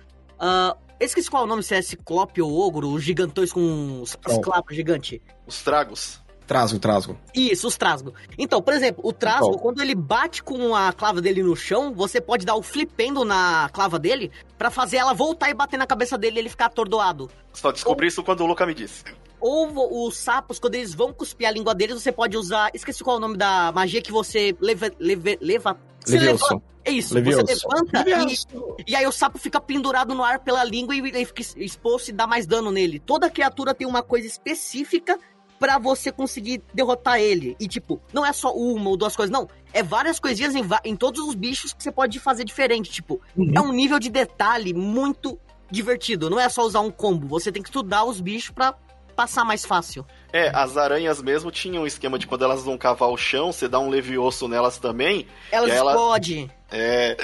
C: eu esqueci qual é o nome, se é Ciclope ou Ogro, os gigantões com os, as gigantes.
A: Os tragos.
B: Trasgo, trasgo.
C: Isso, os trasgo. Então, por exemplo, o trasgo,
B: Então.
C: quando ele bate com a clava dele no chão, você pode dar o flipendo na clava dele pra fazer ela voltar e bater na cabeça dele e ele ficar atordoado.
A: Só descobri isso quando o Luca me disse.
C: Ou os sapos, quando eles vão cuspir a língua deles, você pode usar. Esqueci qual é o nome da magia que você leva. leva, leva você levanta- É isso,
B: Levioso.
C: você levanta e, e aí o sapo fica pendurado no ar pela língua e ele fica exposto e dá mais dano nele. Toda criatura tem uma coisa específica pra você conseguir derrotar ele. E tipo, não é só uma ou duas coisas, não. É várias coisinhas em, em todos os bichos que você pode fazer diferente. Tipo,
B: Uhum.
C: é um nível de detalhe muito divertido. Não é só usar um combo, você tem que estudar os bichos pra passar mais fácil.
A: É, as aranhas mesmo tinham um esquema de quando elas vão cavar o chão, você dá um levioso nelas também.
C: Elas
A: E ela-
C: explodem.
A: É.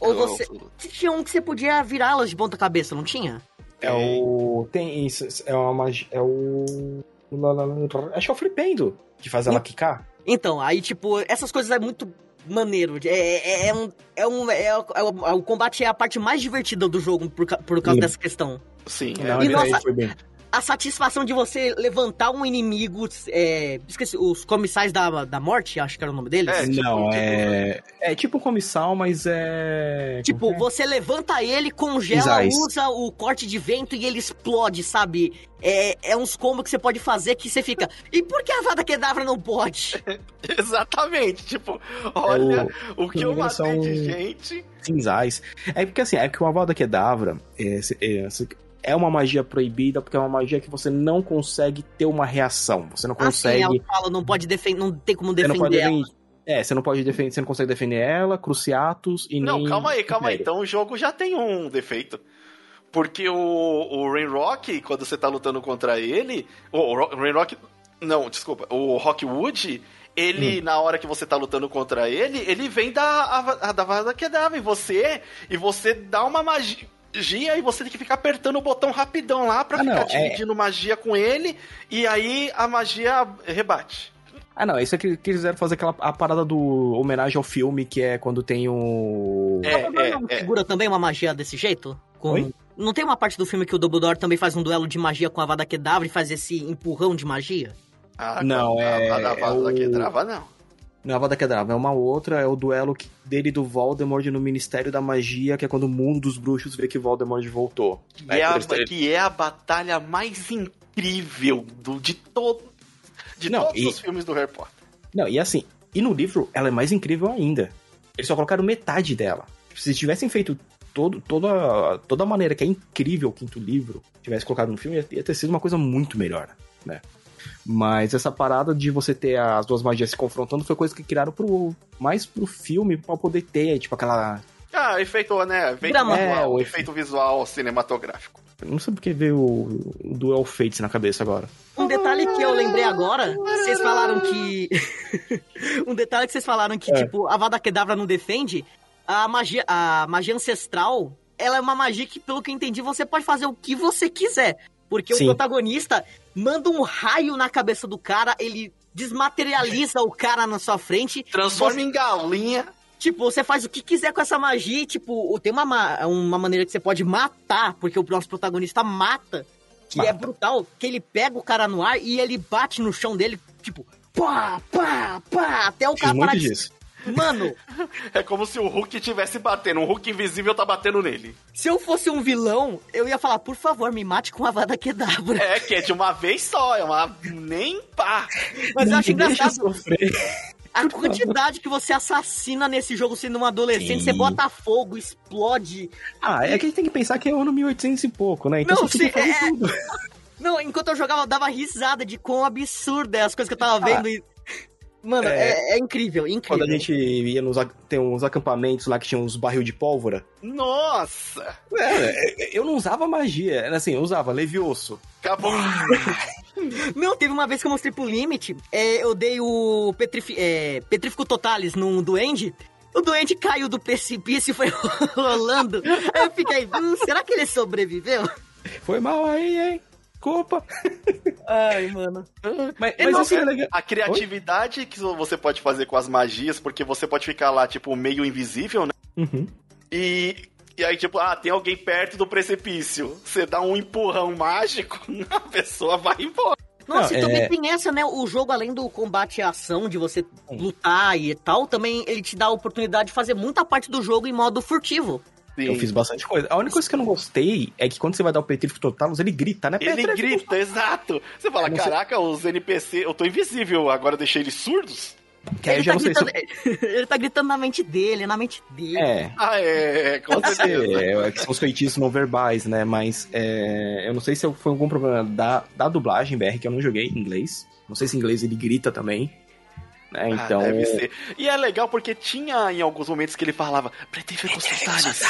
C: Ou você. Tinha um que você podia virá-las de ponta cabeça, não tinha?
B: É o. Tem isso. É uma magia. É o. lá, lá, lá, Acho que é o flipendo. Que faz ela quicar.
C: Então, aí, tipo, essas coisas é muito maneiro. É, é, é um. É um é, é o, é o combate é a parte mais divertida do jogo por, por causa
B: Sim.
C: dessa questão.
A: Sim, é.
C: E nossa-
B: aí foi bem.
C: A satisfação de você levantar um inimigo. É, esqueci, os comissais da, da morte, acho que era o nome deles.
A: É, tipo,
B: não,
A: tipo-
B: é. É tipo um comissal, mas é.
C: Tipo,
B: é?
C: você levanta ele, congela, usa o corte de vento e ele explode, sabe? É, é uns combos que você pode fazer que você fica. E por que a Vada Kedavra não pode?
A: Exatamente. Tipo, olha o, que eu matei de gente.
B: cinzais. É porque assim, é que o Avalda Kedavra é, é, é uma magia proibida porque é uma magia que você não consegue ter uma reação. Você não
C: Assim,
B: consegue.
C: ela fala, não pode defender, não tem como
B: você não pode
C: defender ela.
B: defender. É, você não pode defender, você não consegue defender ela, Cruciatus e
A: Não,
B: nem.
A: calma aí, calma aí. Então o jogo já tem um defeito. Porque o, o Rainrock, quando você tá lutando contra ele. O, o Ro- Rainrock. Não, desculpa. O Rockwood, ele,
B: Hum.
A: na hora que você tá lutando contra ele, ele vem da, a- da Vada Kedavra em você. E você dá uma magia. Magia e você tem que ficar apertando o botão rapidão lá pra
B: Ah,
A: ficar
B: não, é-
A: dividindo magia com ele e aí a magia rebate.
B: Ah, não, isso é que que quiseram fazer aquela a parada do homenagem ao filme, que é quando tem o.
A: É,
C: Dumbledore
A: é,
C: não
A: é.
C: segura também uma magia desse jeito? Com-
B: Oi?
C: Não tem uma parte do filme que o Dumbledore também faz um duelo de magia com a Vada Kedavra e faz esse empurrão de magia?
A: Ah,
B: Não, é-
A: A, a, a,
B: é o-
A: que trava, não.
B: Não é a Vada Kedavra, é uma outra, é o duelo que- dele do Voldemort no Ministério da Magia, que é quando o mundo dos bruxos vê que Voldemort voltou.
A: Que
B: É,
A: é, a, que é a batalha mais incrível do, de, todo, de
B: Não,
A: todos
B: e-
A: os filmes do Harry Potter.
B: Não, e assim, e no livro ela é mais incrível ainda. Eles só colocaram metade dela. Se tivessem feito todo, toda, toda a maneira que é incrível o quinto livro, tivesse colocado no filme, ia, ia ter sido uma coisa muito melhor, né? Mas essa parada de você ter as duas magias se confrontando foi coisa que criaram pro, mais pro filme pra poder ter, tipo, aquela.
A: Ah, efeito, né? Efeito
C: Drama.
A: visual,
B: É, o
A: efeito visual cinematográfico.
B: eu Não sei porque veio o, o Duel Fates na cabeça agora.
C: Um detalhe que eu lembrei agora, vocês falaram que. um detalhe que vocês falaram que,
B: É.
C: tipo, a Vada Kedavra não defende. A magia, a magia ancestral, ela é uma magia que, pelo que eu entendi, você pode fazer o que você quiser. Porque
B: Sim.
C: o protagonista manda um raio na cabeça do cara, ele desmaterializa o cara na sua frente.
A: Transforma em galinha.
C: Tipo, você faz o que quiser com essa magia e, tipo, tem uma, ma- uma maneira que você pode matar, porque o nosso protagonista mata, que é
B: Mata.
C: brutal, que ele pega o cara no ar e ele bate no chão dele, tipo, pá, pá, pá, até o cara parar de...
B: disso.
C: Mano,
A: É como se o Hulk estivesse batendo. Um Hulk invisível tá batendo nele.
C: se eu fosse um vilão, eu ia falar, por favor, me mate com a Vada Kedavra.
A: É, que é de uma vez só. É uma. Nem pá.
C: Mas eu acho engraçado
B: sofrer.
C: a quantidade que você assassina nesse jogo sendo um adolescente,
B: Sim.
C: você bota fogo, explode,
B: Ah, é que a gente tem que pensar que é ano 1800 e pouco, né? Então
C: Não,
B: você
C: sim,
B: fazer
C: é-
B: tudo.
C: Não, enquanto eu jogava, eu dava risada de quão absurda é as coisas que eu tava vendo. e... Mano,
B: É.
C: é, é incrível, incrível.
B: Quando a gente ia nos tem uns acampamentos lá que tinha uns barril de pólvora.
A: Nossa!
B: É, eu não usava magia, era assim, eu usava levioso.
A: Acabou.
C: Não, teve uma vez que eu mostrei pro Limit, é, eu dei o Petrifi, é, Petrífico Totalis num duende. O duende caiu do precipício e foi rolando. Aí eu fiquei, hum, será que ele sobreviveu?
B: Foi mal aí, hein? Culpa.
C: Ai, mano.
B: Mas, mas
A: não,
B: assim,
A: é-
B: legal.
A: A criatividade que você pode fazer com as magias, porque você pode ficar lá, tipo, meio invisível, né?
B: Uhum.
A: E, e aí, tipo, ah, tem alguém perto do precipício. Você dá um empurrão mágico, a pessoa vai embora.
C: Nossa,
B: Não,
C: e também
B: é-
C: tem essa, né? O jogo, além do combate e ação, de você lutar e tal, também ele te dá a oportunidade de fazer muita parte do jogo em modo furtivo.
B: Eu fiz bastante coisa. A única coisa que eu não gostei é que quando você vai dar o petrífico total, ele grita, né?
A: Ele grita, exato. Você fala,
B: sei-
A: caraca, os NPC, eu tô invisível, agora eu deixei eles surdos?
B: Que aí eu
C: Ele
B: já
C: tá,
B: não sei se.
C: gritando, ele tá gritando na mente dele, na mente dele.
B: É.
A: Ah, é, com
B: Pode
A: certeza.
B: ser, é, que são os feitiços não verbais, né? Mas é, eu não sei se foi algum problema da, da dublagem BR, que eu não joguei em inglês. Não sei se em inglês ele grita também. Né? Então.
A: Ah, deve ser. E é legal porque tinha em alguns momentos que ele falava Pretende Constantalis.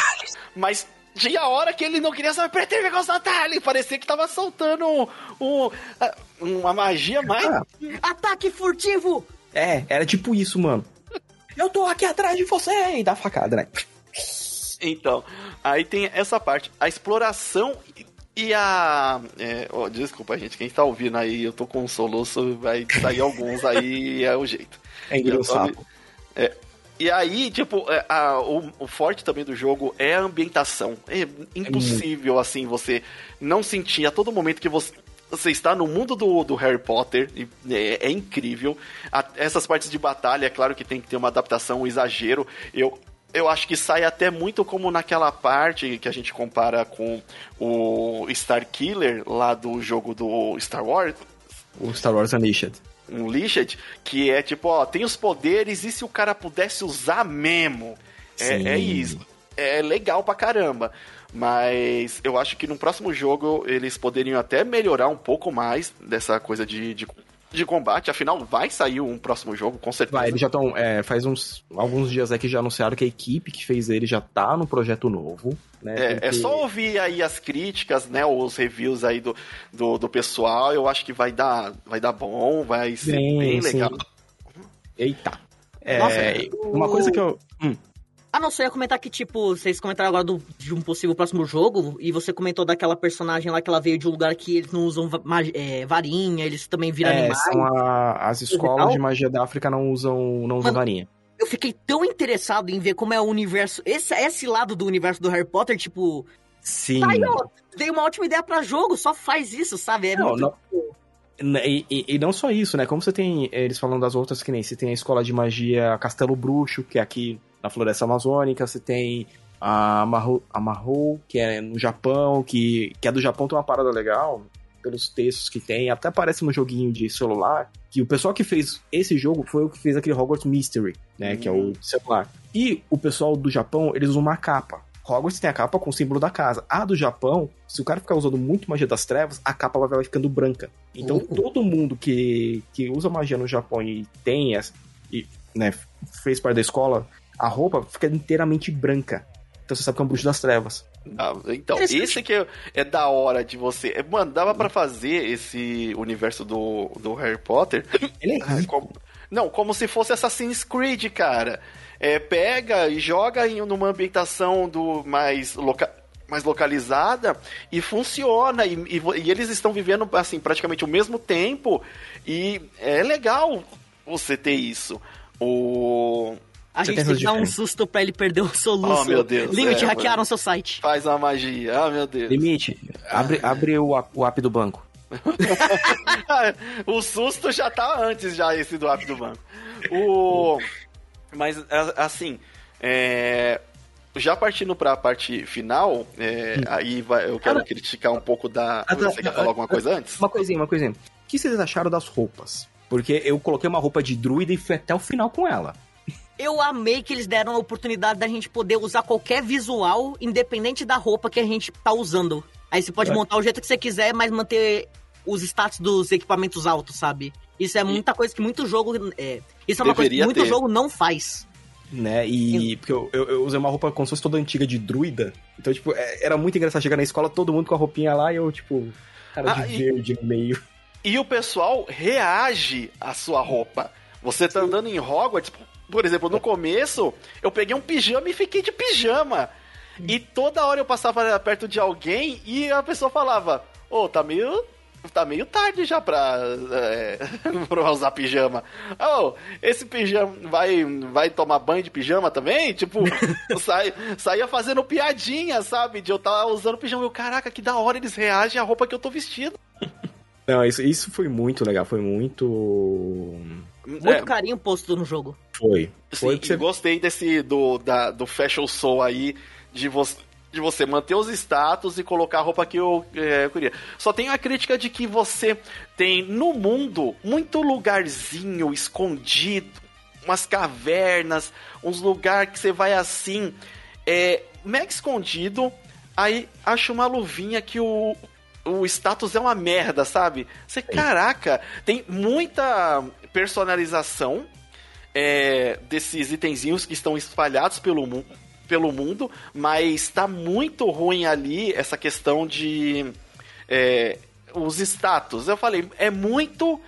A: Mas tinha hora que ele não queria saber Pretende Constantalis. Parecia que tava soltando um, um- ah, uma magia mais.
B: Ah,
C: Ataque furtivo!
B: é, era tipo isso, mano. Eu tô aqui atrás de você! E dá facada, né?
A: Então, aí tem essa parte. A exploração e a. é, ó, desculpa, gente, quem tá ouvindo aí, eu tô com um soluço, vai sair alguns aí, é o jeito.
B: É engolir o
A: Eu tô-
B: sapo.
A: É, e aí, tipo, é, a- o, o forte também do jogo é a ambientação. É impossível, assim, você não sentir a todo momento que você. Você está no mundo do, do Harry Potter, é, é incrível. A- essas partes de batalha, é claro que tem que ter uma adaptação, um exagero. Eu, eu acho que sai até muito como naquela parte que a gente compara com o Star Killer lá do jogo do Star Wars,
B: O Star Wars Unleashed.
A: um Lished, que é tipo, ó, tem os poderes e se o cara pudesse usar mesmo?
B: Sim.
A: É, é isso. É legal pra caramba. Mas eu acho que no próximo jogo eles poderiam até melhorar um pouco mais dessa coisa de, de, de combate. Afinal, vai sair um próximo jogo, com certeza.
B: Vai, eles já estão. faz uns alguns dias aí que já anunciaram que a equipe que fez ele já tá no projeto novo. Né?
A: É, é
B: Porque-
A: só ouvir aí as críticas, né? Os reviews aí do, do, do pessoal. Eu acho que vai dar, vai dar bom, vai ser
B: Sim,
A: bem
B: sim.
A: legal.
B: Eita. É,
C: Nossa,
B: uma
C: o-
B: coisa que eu. Hum,
C: Ah, não, só ia comentar que, tipo, vocês comentaram agora do, de um possível próximo jogo, e você comentou daquela personagem lá que ela veio de um lugar que eles não usam é, varinha, eles também viram
B: é,
C: animais.
B: São a, as escolas de magia da África não usam, não usam Mano, varinha.
C: Eu fiquei tão interessado em ver como é o universo. Esse, esse lado do universo do Harry Potter, tipo.
B: Sim.
C: Tá aí, ó, dei uma ótima ideia para jogo, só faz isso, sabe? É não, muito.
B: Não... E, e, e, não só isso, né? Como você tem. Eles falando das outras, que nem você tem a escola de magia Castelo Bruxo, que é aqui na floresta amazônica, você tem a Mahou, a Mahou que é no Japão, que, que é do Japão, tem uma parada legal, pelos textos que tem, até aparece no joguinho de celular, que o pessoal que fez esse jogo foi o que fez aquele Hogwarts Mystery, né, que é o hum. celular. E o pessoal do Japão, eles usam uma capa. Hogwarts tem a capa com o símbolo da casa. A do Japão, se o cara ficar usando muito magia das trevas, a capa vai ficando branca. Então uhum. todo mundo que, que usa magia no Japão e tem essa, e, né, fez parte da escola, a roupa fica inteiramente branca. Então você sabe que é um bruxo das trevas.
A: Ah, então, esse que é, é, da hora de você. É, mano, dava pra fazer esse universo do, do Harry Potter.
B: Ele é
A: como, Não, como se fosse Assassin's Creed, cara. É, pega e joga em numa ambientação do mais local mais localizada e funciona. E, e, e, eles estão vivendo assim praticamente o mesmo tempo. E é legal você ter isso. O
C: a Você gente tem que dar um susto pra ele perder o soluço.
A: Oh, meu Deus.
C: Limite, é, hackearam mano. seu site.
A: Faz uma magia. Ah, oh, meu Deus.
B: Limite, abre, abre o, o app do banco.
A: o susto já tá antes, já, esse do app do banco. O... Mas, assim, é... já partindo pra parte final, é... hum. aí vai, eu quero ah, criticar um pouco da... Ah, Você quer falar alguma coisa antes?
B: Uma coisinha, uma coisinha. O que vocês acharam das roupas? Porque eu coloquei uma roupa de druida e fui até o final com ela.
C: Eu amei que eles deram a oportunidade da gente poder usar qualquer visual, independente da roupa que a gente tá usando. Aí você pode é. montar o jeito que você quiser, mas manter os status dos equipamentos altos, sabe? Isso é muita coisa que muito jogo. É, isso é uma Deveria coisa que muito ter. jogo não faz.
B: Né? E. Porque eu, eu, eu, usei uma roupa como se fosse toda antiga de druida. Então, tipo, é, era muito engraçado chegar na escola, todo mundo com a roupinha lá e eu, tipo, cara ah, de e, verde no meio.
A: E o pessoal reage à sua roupa. Você tá andando em Hogwarts, por exemplo, no começo, eu peguei um pijama e fiquei de pijama. E toda hora eu passava perto de alguém e a pessoa falava: Ô, oh, tá meio. Tá meio tarde já pra, é, pra usar pijama. Oh, esse pijama vai, vai tomar banho de pijama também? Tipo, sai, saía fazendo piadinha, sabe? De eu estar usando pijama. Eu, caraca, que da hora eles reagem à roupa que eu tô vestindo.
B: Não, isso, isso foi muito legal, foi muito
C: muito é, carinho posto no jogo.
B: Foi.
A: foi Sim, você... gostei desse do, da, do Fashion Soul aí, de você de você manter os status e colocar a roupa que eu, é, eu, queria. Só tem a crítica de que você tem no mundo muito lugarzinho escondido, umas cavernas, uns lugares que você vai assim, é, mega escondido. Aí acha uma luvinha que o, o status é uma merda, sabe? Você, caraca, tem muita personalização é, desses itenzinhos que estão espalhados pelo, mu pelo mundo, mas está muito ruim ali essa questão de é, os status. Eu falei, é muito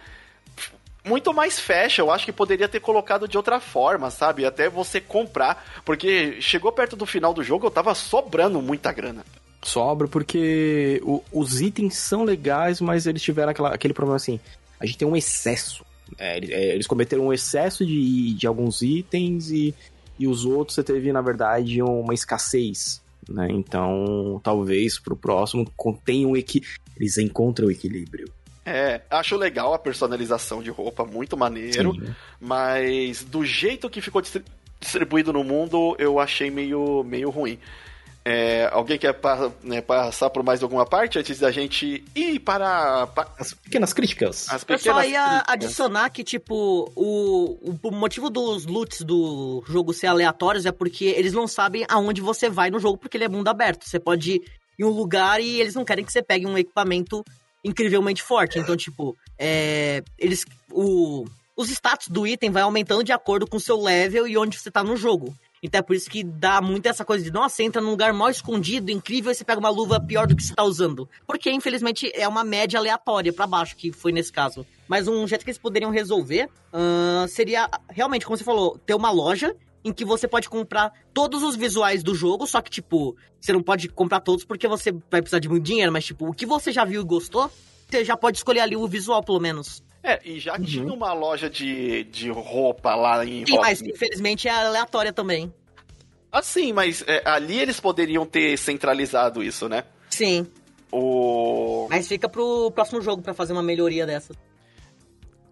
A: muito mais fecha, eu acho que poderia ter colocado de outra forma, sabe? Até você comprar, porque chegou perto do final do jogo, eu tava sobrando muita grana.
B: Sobra porque o, os itens são legais, mas eles tiveram aquela, aquele problema assim, a gente tem um excesso é, é, eles cometeram um excesso de, de alguns itens e, e os outros você teve, na verdade, uma escassez. Né? Então, talvez pro próximo contenham um equi... eles encontram o equilíbrio.
A: É, acho legal a personalização de roupa, muito maneiro, Sim, né? mas do jeito que ficou distribuído no mundo, eu achei meio, meio ruim. É, alguém quer pa, né, passar por mais alguma parte antes da gente ir para, para...
B: as pequenas críticas?
C: As pequenas Eu só ia críticas. adicionar que, tipo, o, o motivo dos loots do jogo ser aleatórios é porque eles não sabem aonde você vai no jogo, porque ele é mundo aberto. Você pode ir em um lugar e eles não querem que você pegue um equipamento incrivelmente forte. Então, tipo, é, eles. O, os status do item vai aumentando de acordo com o seu level e onde você tá no jogo. Então é por isso que dá muito essa coisa de, nossa, entra num lugar mal escondido, incrível, e você pega uma luva pior do que você tá usando. Porque, infelizmente, é uma média aleatória para baixo, que foi nesse caso. Mas um jeito que eles poderiam resolver uh, seria, realmente, como você falou, ter uma loja em que você pode comprar todos os visuais do jogo, só que, tipo, você não pode comprar todos porque você vai precisar de muito dinheiro, mas, tipo, o que você já viu e gostou, você já pode escolher ali o visual, pelo menos.
A: É, e já uhum. tinha uma loja de, de roupa lá em
C: Sim, mas infelizmente é aleatória também.
A: Ah, sim, mas é, ali eles poderiam ter centralizado isso, né?
C: Sim.
A: O...
C: Mas fica pro próximo jogo para fazer uma melhoria dessa.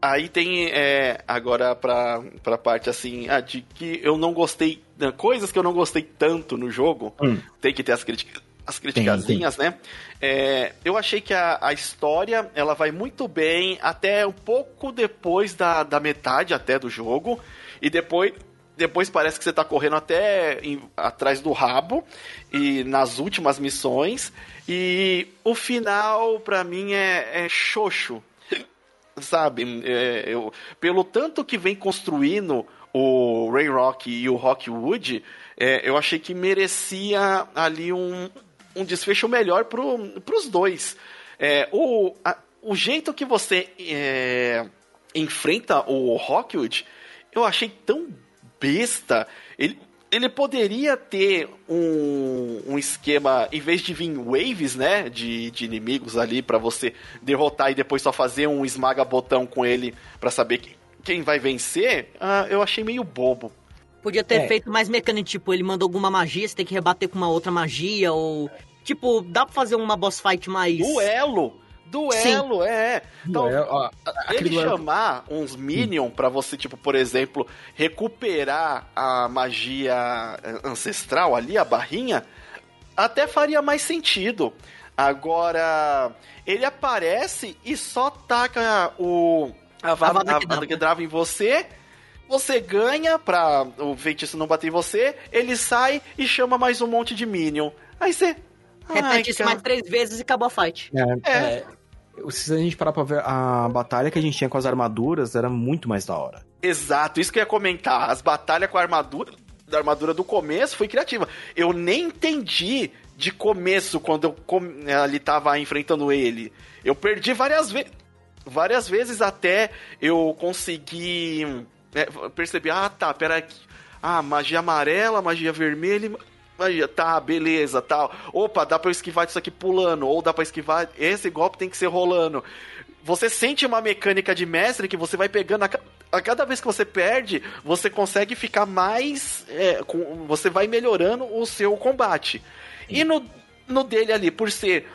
A: Aí tem é, agora pra, pra parte assim, ah, de que eu não gostei. Né, coisas que eu não gostei tanto no jogo. Hum. Tem que ter as críticas. As criticazinhas, né? É, eu achei que a, a história ela vai muito bem até um pouco depois da, da metade até do jogo. E depois depois parece que você tá correndo até em, atrás do rabo e nas últimas missões e o final para mim é, é xoxo sabe é, eu, pelo tanto que vem construindo o Ray Rock e o Rockwood é, eu achei que merecia ali um, um desfecho melhor pro, pros dois é, o, a, o jeito que você é, enfrenta o Rockwood eu achei tão besta. Ele, ele poderia ter um, um esquema, em vez de vir waves, né, de, de inimigos ali para você derrotar e depois só fazer um esmaga-botão com ele para saber que, quem vai vencer, uh, eu achei meio bobo.
C: Podia ter é. feito mais mecânico, tipo, ele manda alguma magia, você tem que rebater com uma outra magia, ou... Tipo, dá pra fazer uma boss fight mais...
A: Duelo! Duelo, Sim. é. Então, duelo, ó, ele duelo... chamar uns Minion para você, tipo, por exemplo, recuperar a magia ancestral ali, a barrinha, até faria mais sentido. Agora, ele aparece e só taca o a Vada Kedavra em você, você ganha pra o feitiço não bater em você, ele sai e chama mais um monte de Minion. Aí você.
C: Repete isso mais três vezes e acabou a fight.
B: É, é. é se a gente parar pra ver a batalha que a gente tinha com as armaduras, era muito mais da hora.
A: Exato, isso que eu ia comentar. As batalhas com a armadura, da armadura do começo foi criativa. Eu nem entendi de começo quando eu com, ali tava enfrentando ele. Eu perdi várias vezes. Várias vezes até eu consegui é, perceber, ah tá, pera Ah, magia amarela, magia vermelha Aí, tá, beleza, tal. Opa, dá pra eu esquivar isso aqui pulando, ou dá pra esquivar. Esse golpe tem que ser rolando. Você sente uma mecânica de mestre que você vai pegando. A, a cada vez que você perde, você consegue ficar mais. É, com, você vai melhorando o seu combate. E no, no dele ali, por ser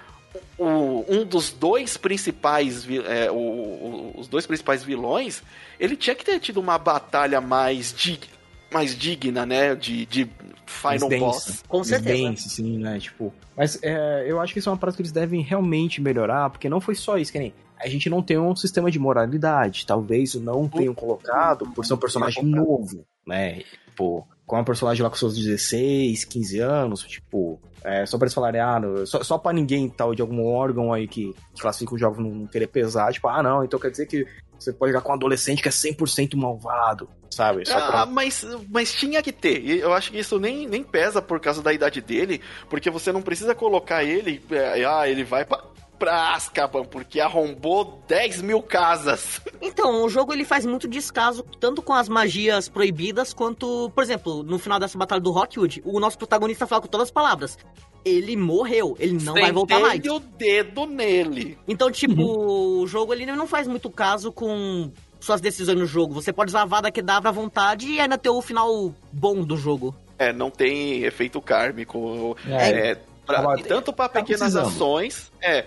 A: o, um dos dois principais é, o, o, os dois principais vilões, ele tinha que ter tido uma batalha mais digna mais digna, né? De, de final dense, boss.
C: Com certeza. Dense,
B: sim, né? Tipo. Mas é, eu acho que isso é uma parada que eles devem realmente melhorar, porque não foi só isso, que nem. A gente não tem um sistema de moralidade. Talvez não tenham colocado por ser um personagem novo, né? Tipo, com um personagem lá com seus 16, 15 anos, tipo, é, só pra eles falarem, ah, só, só pra ninguém tal de algum órgão aí que, que classifica o jogo não querer pesar, tipo, ah, não, então quer dizer que você pode jogar com um adolescente que é 100% malvado, sabe?
A: Só ah, pra... mas, mas tinha que ter. Eu acho que isso nem, nem pesa por causa da idade dele, porque você não precisa colocar ele, é, ah, ele vai pra, pra Azkaban, porque arrombou 10 mil casas.
C: Então, o jogo ele faz muito descaso, tanto com as magias proibidas, quanto, por exemplo, no final dessa batalha do Rockwood, o nosso protagonista fala com todas as palavras ele morreu, ele não Sentei vai voltar mais.
A: o dedo nele.
C: Então, tipo, uhum. o jogo ele não faz muito caso com suas decisões no jogo. Você pode usar a Vada Kedavra à vontade e ainda ter o final bom do jogo.
A: É, não tem efeito kármico. É, é pra, tanto para tá pequenas ações, é,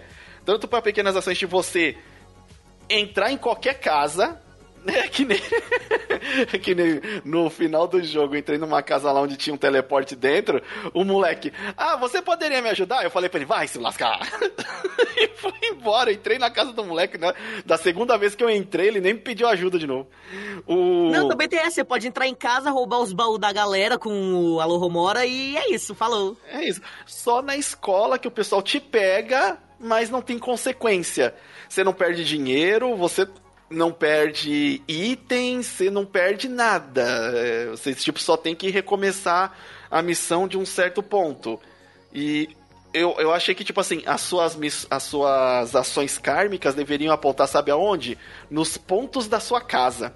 A: tanto para pequenas ações de você entrar em qualquer casa é que nem, que nem no final do jogo, entrei numa casa lá onde tinha um teleporte dentro, o moleque, ah, você poderia me ajudar? Eu falei pra ele, vai se lascar. e fui embora, entrei na casa do moleque, né? Da segunda vez que eu entrei, ele nem me pediu ajuda de novo.
C: O... Não, também tem essa, você pode entrar em casa, roubar os baús da galera com o Alô Romora e é isso, falou.
A: É isso. Só na escola que o pessoal te pega, mas não tem consequência. Você não perde dinheiro, você não perde itens, você não perde nada. É, você tipo, só tem que recomeçar a missão de um certo ponto. E eu, eu achei que, tipo assim, as suas, as suas ações kármicas deveriam apontar, sabe aonde? Nos pontos da sua casa.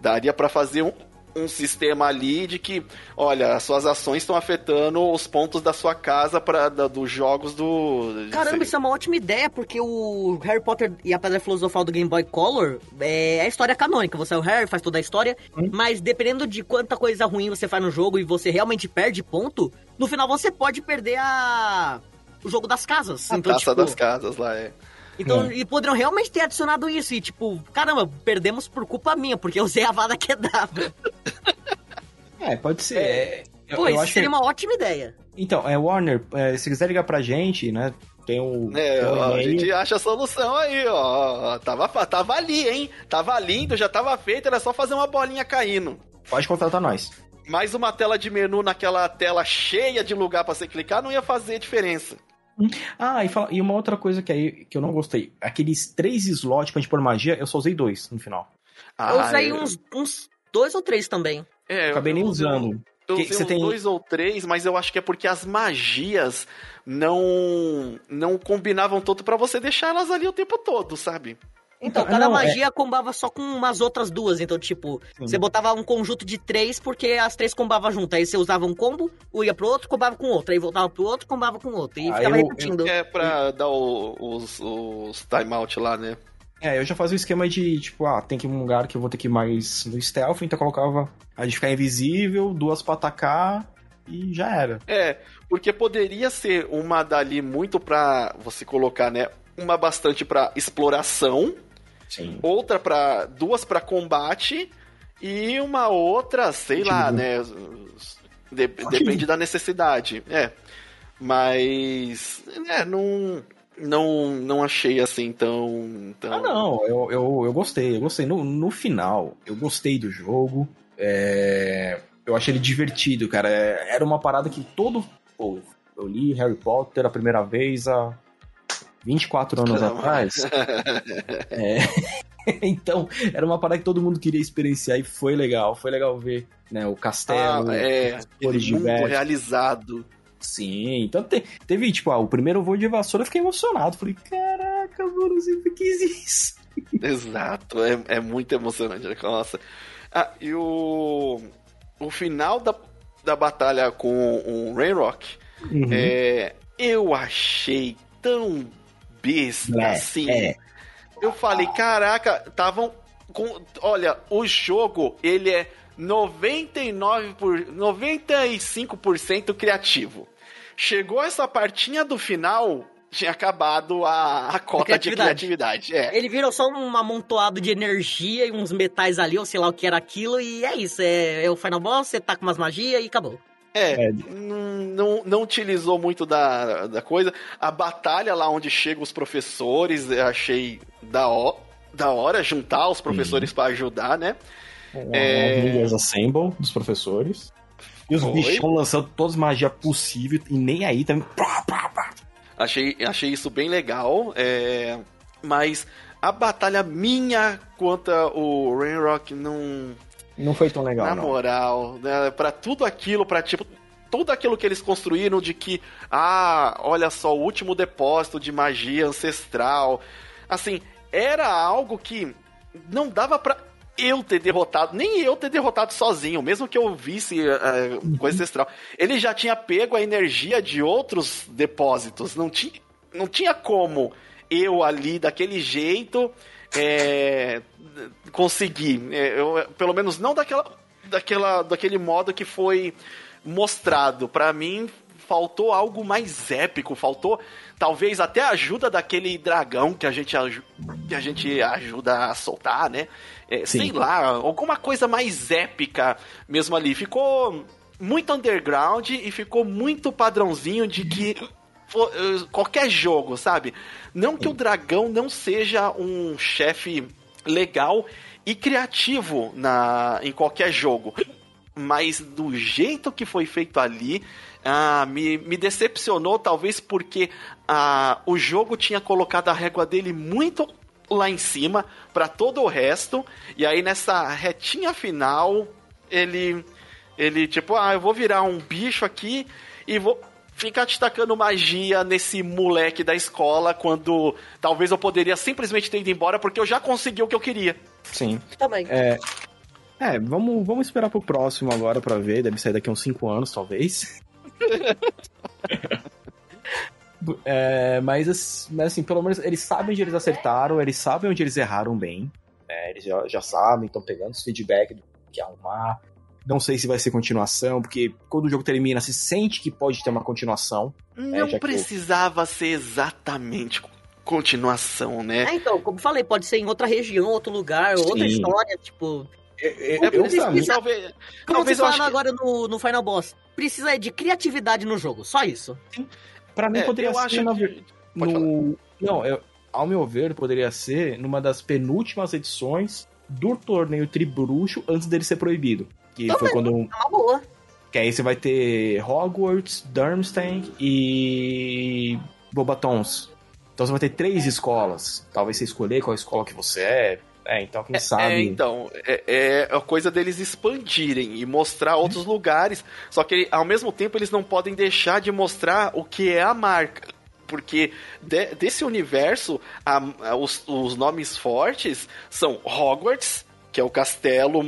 A: Daria para fazer um, um sistema ali de que, olha, as suas ações estão afetando os pontos da sua casa para dos jogos do.
C: Caramba, isso é uma ótima ideia, porque o Harry Potter e a Pedra Filosofal do Game Boy Color é a história canônica. Você é o Harry, faz toda a história, hum. mas dependendo de quanta coisa ruim você faz no jogo e você realmente perde ponto, no final você pode perder a. o jogo das casas.
A: A
C: então,
A: taça tipo... das casas lá, é.
C: Então, é. e poderiam realmente ter adicionado isso. E tipo, caramba, perdemos por culpa minha, porque eu usei a vada quebrada.
B: É, pode ser. É,
C: eu, Pô, eu isso seria que... uma ótima ideia.
B: Então, é, Warner, é, se quiser ligar pra gente, né? Tem um.
A: É, um ó, a gente acha a solução aí, ó. Tava, tava ali, hein? Tava lindo, já tava feito, era só fazer uma bolinha caindo.
B: Pode contratar nós.
A: Mais uma tela de menu naquela tela cheia de lugar para você clicar não ia fazer diferença.
B: Ah, e, fala, e, uma outra coisa que, aí, que eu não gostei. Aqueles três slots pra gente pôr magia, eu só usei dois no final.
C: Ah, eu usei eu... uns, uns dois ou três também.
B: É, Acabei eu, nem usando.
A: Eu que, usei uns tem... dois ou três, mas eu acho que é porque as magias não não combinavam tanto para você deixar elas ali o tempo todo, sabe?
C: Então, cada não, é magia é... combava só com umas outras duas. Então, tipo, Sim. você botava um conjunto de três porque as três combavam junto. Aí você usava um combo, ia pro outro, combava com outro. Aí voltava pro outro, combava com outro. E ficava eu, repetindo.
A: É pra dar o, os, os timeout lá, né?
B: É, eu já fazia o esquema de, tipo, ah, tem que ir um lugar que eu vou ter que ir mais no stealth, então eu colocava a de ficar invisível, duas pra atacar e já era.
A: É, porque poderia ser uma dali muito pra você colocar, né? Uma bastante pra exploração, Sim. outra para duas para combate e uma outra, sei lá, né? De, depende da necessidade. É. Mas é, não não não achei assim tão, tão...
B: Ah, não, eu, eu, eu gostei, eu gostei. No, no final, eu gostei do jogo. É... Eu achei ele divertido, cara. É, era uma parada que todo. Pô, eu li Harry Potter a primeira vez há 24 anos atrás. é, então, era uma parada que todo mundo queria experienciar e foi legal. Foi legal ver né, o castelo,
A: ah, é, cores mundo realizado.
B: Sim, então te, teve, tipo, ah, o primeiro voo de vassoura eu fiquei emocionado. Falei, caraca, mano, sempre quis isso.
A: Exato, é, é muito emocionante. Né? Nossa. Ah, e o, o final da, da batalha com o Rainrock, uhum. é, eu achei tão besta, é, assim. É. Eu falei, caraca, estavam com. Olha, o jogo, ele é 99 por 95% criativo. Chegou essa partinha do final, tinha acabado a, a cota criatividade. de criatividade. É.
C: Ele virou só um amontoado de energia e uns metais ali, ou sei lá o que era aquilo, e é isso. É, é o Final Boss, você tá com umas magias e acabou.
A: É, é. Não, não utilizou muito da, da coisa. A batalha lá onde chegam os professores, eu achei da, ó, da hora juntar os professores para ajudar, né?
B: É... As Assemble dos professores. E os Foi. bichão lançando todas as magias possíveis e nem aí também.
A: Achei, achei isso bem legal. É... Mas a batalha minha contra o Rainrock não
B: não foi tão legal.
A: Na
B: não.
A: moral, né, para tudo aquilo, para tipo tudo aquilo que eles construíram de que, ah, olha só, o último depósito de magia ancestral. Assim, era algo que não dava para eu ter derrotado, nem eu ter derrotado sozinho, mesmo que eu visse uh, coisa ancestral. Ele já tinha pego a energia de outros depósitos, não tinha, não tinha como eu ali daquele jeito é, conseguir. É, eu, pelo menos não daquela, daquela, daquele modo que foi mostrado. Para mim, faltou algo mais épico, faltou talvez até a ajuda daquele dragão que a gente, que a gente ajuda a soltar, né? É, sei lá, alguma coisa mais épica mesmo ali. Ficou muito underground e ficou muito padrãozinho de que eh, qualquer jogo, sabe? Não que o dragão não seja um chefe legal e criativo na, em qualquer jogo, mas do jeito que foi feito ali, ah, me, me decepcionou, talvez porque ah, o jogo tinha colocado a régua dele muito lá em cima para todo o resto, e aí nessa retinha final, ele, ele tipo, ah, eu vou virar um bicho aqui e vou ficar destacando magia nesse moleque da escola quando talvez eu poderia simplesmente ter ido embora porque eu já consegui o que eu queria.
B: Sim.
C: Também.
B: É, É, vamos, vamos esperar pro próximo agora pra ver. Deve sair daqui a uns 5 anos, talvez. é, mas, mas, assim, pelo menos eles sabem onde eles acertaram, eles sabem onde eles erraram bem. Né? Eles já, já sabem, estão pegando os feedback do que arrumar. Não sei se vai ser continuação, porque quando o jogo termina, se sente que pode ter uma continuação.
A: Não
B: é,
A: precisava ser exatamente continuação, né?
C: É, então, como falei, pode ser em outra região, outro lugar, Sim. outra história, tipo.
A: É, é, é eu, precisa, talvez,
C: como talvez você falando agora que... no, no Final Boss, precisa de criatividade no jogo, só isso.
B: Sim. Pra mim é, poderia eu ser acho no, que... no... Não, eu, ao meu ver, poderia ser numa das penúltimas edições do torneio Tribruxo antes dele ser proibido. Que foi quando. É
C: uma boa.
B: Que aí você vai ter Hogwarts, Durmstrang e Bobatons. Então você vai ter três escolas. Talvez você escolher qual escola que você é. É, então quem
A: é,
B: sabe.
A: É, então, é, é, a coisa deles expandirem e mostrar outros lugares. Só que ao mesmo tempo eles não podem deixar de mostrar o que é a marca. Porque de, desse universo, a, a, os, os nomes fortes são Hogwarts, que é o castelo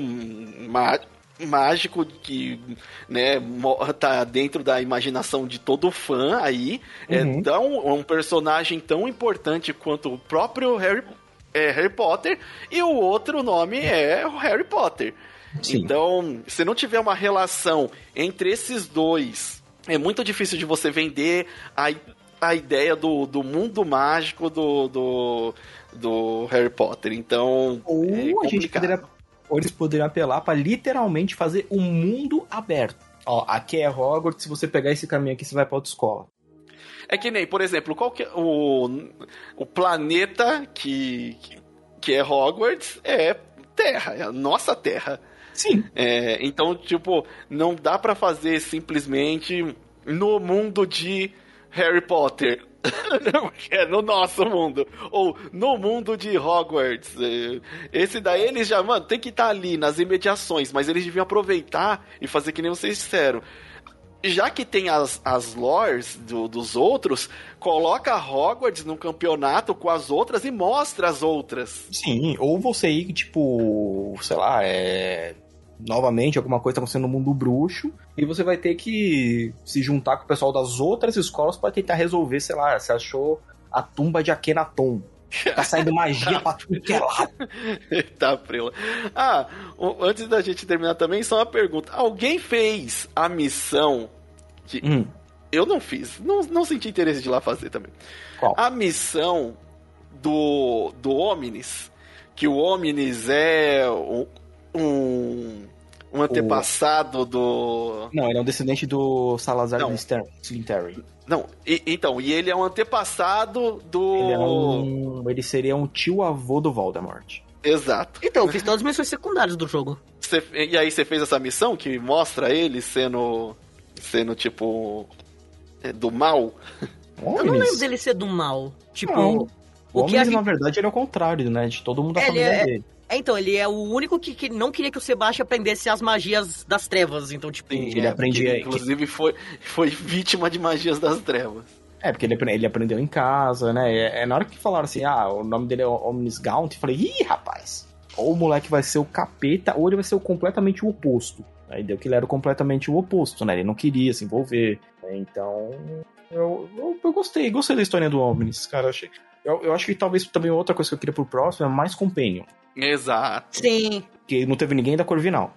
A: mágico que né tá dentro da imaginação de todo fã aí é uhum. é tão um personagem tão importante quanto o próprio Harry, é, Harry Potter e o outro nome é o Harry Potter Sim. então se não tiver uma relação entre esses dois é muito difícil de você vender a, a ideia do, do mundo mágico do, do, do Harry Potter então
B: ou é a gente poderia ou eles poderiam apelar para literalmente fazer um mundo aberto. Ó, aqui é Hogwarts, se você pegar esse caminho aqui, você vai pra outra escola.
A: É que nem, por exemplo, qual que é o, o planeta que, que é Hogwarts é Terra, é a nossa Terra.
B: Sim.
A: É, então, tipo, não dá para fazer simplesmente no mundo de Harry Potter. no nosso mundo. Ou no mundo de Hogwarts. Esse daí eles já, mano, tem que estar tá ali nas imediações, mas eles deviam aproveitar e fazer que nem vocês disseram. Já que tem as, as lores do, dos outros, coloca Hogwarts no campeonato com as outras e mostra as outras.
B: Sim, ou você ir, tipo, sei lá, é novamente alguma coisa tá acontecendo no mundo bruxo e você vai ter que se juntar com o pessoal das outras escolas para tentar resolver, sei lá, você achou a tumba de Akhenaton. Tá saindo magia pra tudo que é lá.
A: Eita, prela. Ah, antes da gente terminar também, só uma pergunta. Alguém fez a missão que hum. eu não fiz, não, não senti interesse de ir lá fazer também.
B: Qual?
A: A missão do, do Omnis, que o Omnis é um, um, um antepassado o... do.
B: Não, ele é um descendente do Salazar não. Slytherin.
A: Não, e, então, e ele é um antepassado do.
B: Ele, é um, ele seria um tio-avô do Voldemort.
A: Exato.
C: Então, eu fiz todas as missões secundárias do jogo.
A: Cê, e aí você fez essa missão que mostra ele sendo. sendo tipo. É, do mal?
C: Eu não lembro dele ser do mal. Tipo. Não.
B: O, o que a... na verdade, ele é o contrário, né? De todo mundo da família é... dele.
C: É, então, ele é o único que, que não queria que o Sebastião aprendesse as magias das trevas. Então, tipo.
A: Sim, ele é, aprendia. Ele, inclusive, foi, foi vítima de magias das trevas.
B: É, porque ele, ele aprendeu em casa, né? É, é, na hora que falaram assim, ah, o nome dele é Omnis Gaunt, eu falei, ih, rapaz, ou o moleque vai ser o capeta, ou ele vai ser o completamente o oposto. Aí deu que ele era completamente o oposto, né? Ele não queria se envolver. Então, eu, eu, eu gostei, gostei da história do Omnis, cara. Achei, eu, eu acho que talvez também outra coisa que eu queria pro próximo é mais Companion.
A: Exato.
C: Sim.
B: Que não teve ninguém da Corvinal.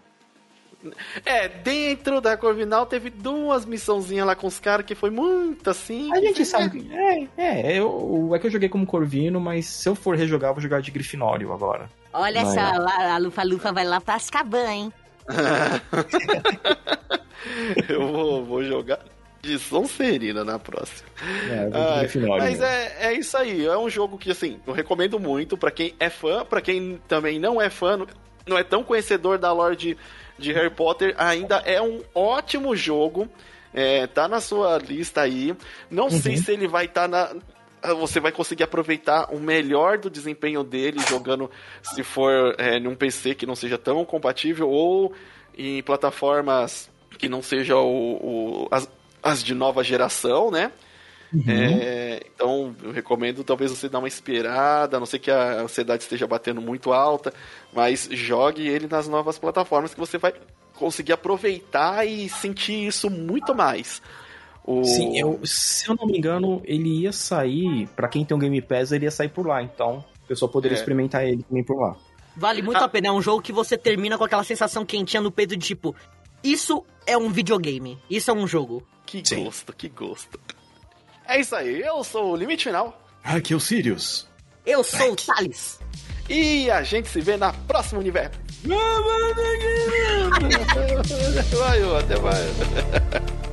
A: É, dentro da Corvinal teve duas missãozinhas lá com os caras que foi muito assim.
B: A gente sabe. É, é, eu, é que eu joguei como Corvino, mas se eu for rejogar, eu vou jogar de Grifinório agora.
C: Olha só, é. a Lufa Lufa vai lá pra Azkaban, hein?
A: eu vou, vou jogar de Sonserina na próxima. É, ah, mas é, é isso aí. É um jogo que, assim, eu recomendo muito para quem é fã, para quem também não é fã, não é tão conhecedor da lore de, de Harry Potter, ainda é um ótimo jogo. É, tá na sua lista aí. Não uhum. sei se ele vai estar tá na, você vai conseguir aproveitar o melhor do desempenho dele jogando se for é, num PC que não seja tão compatível ou em plataformas que não seja o, o as, as de nova geração, né? Uhum. É, então, eu recomendo talvez você dar uma esperada, a não sei que a ansiedade esteja batendo muito alta, mas jogue ele nas novas plataformas que você vai conseguir aproveitar e sentir isso muito mais.
B: O... Sim, eu, se eu não me engano, ele ia sair, para quem tem um Game Pass, ele ia sair por lá, então o pessoal poderia é. experimentar ele também por lá.
C: Vale muito ah. a pena, é um jogo que você termina com aquela sensação quentinha no peito de tipo, isso é um videogame, isso é um jogo.
A: Que Sim. gosto, que gosto. É isso aí, eu sou o Limite Final.
B: Aqui é o Sirius.
C: Eu sou o Thales.
A: E a gente se vê na próxima universo. Vai, até mais.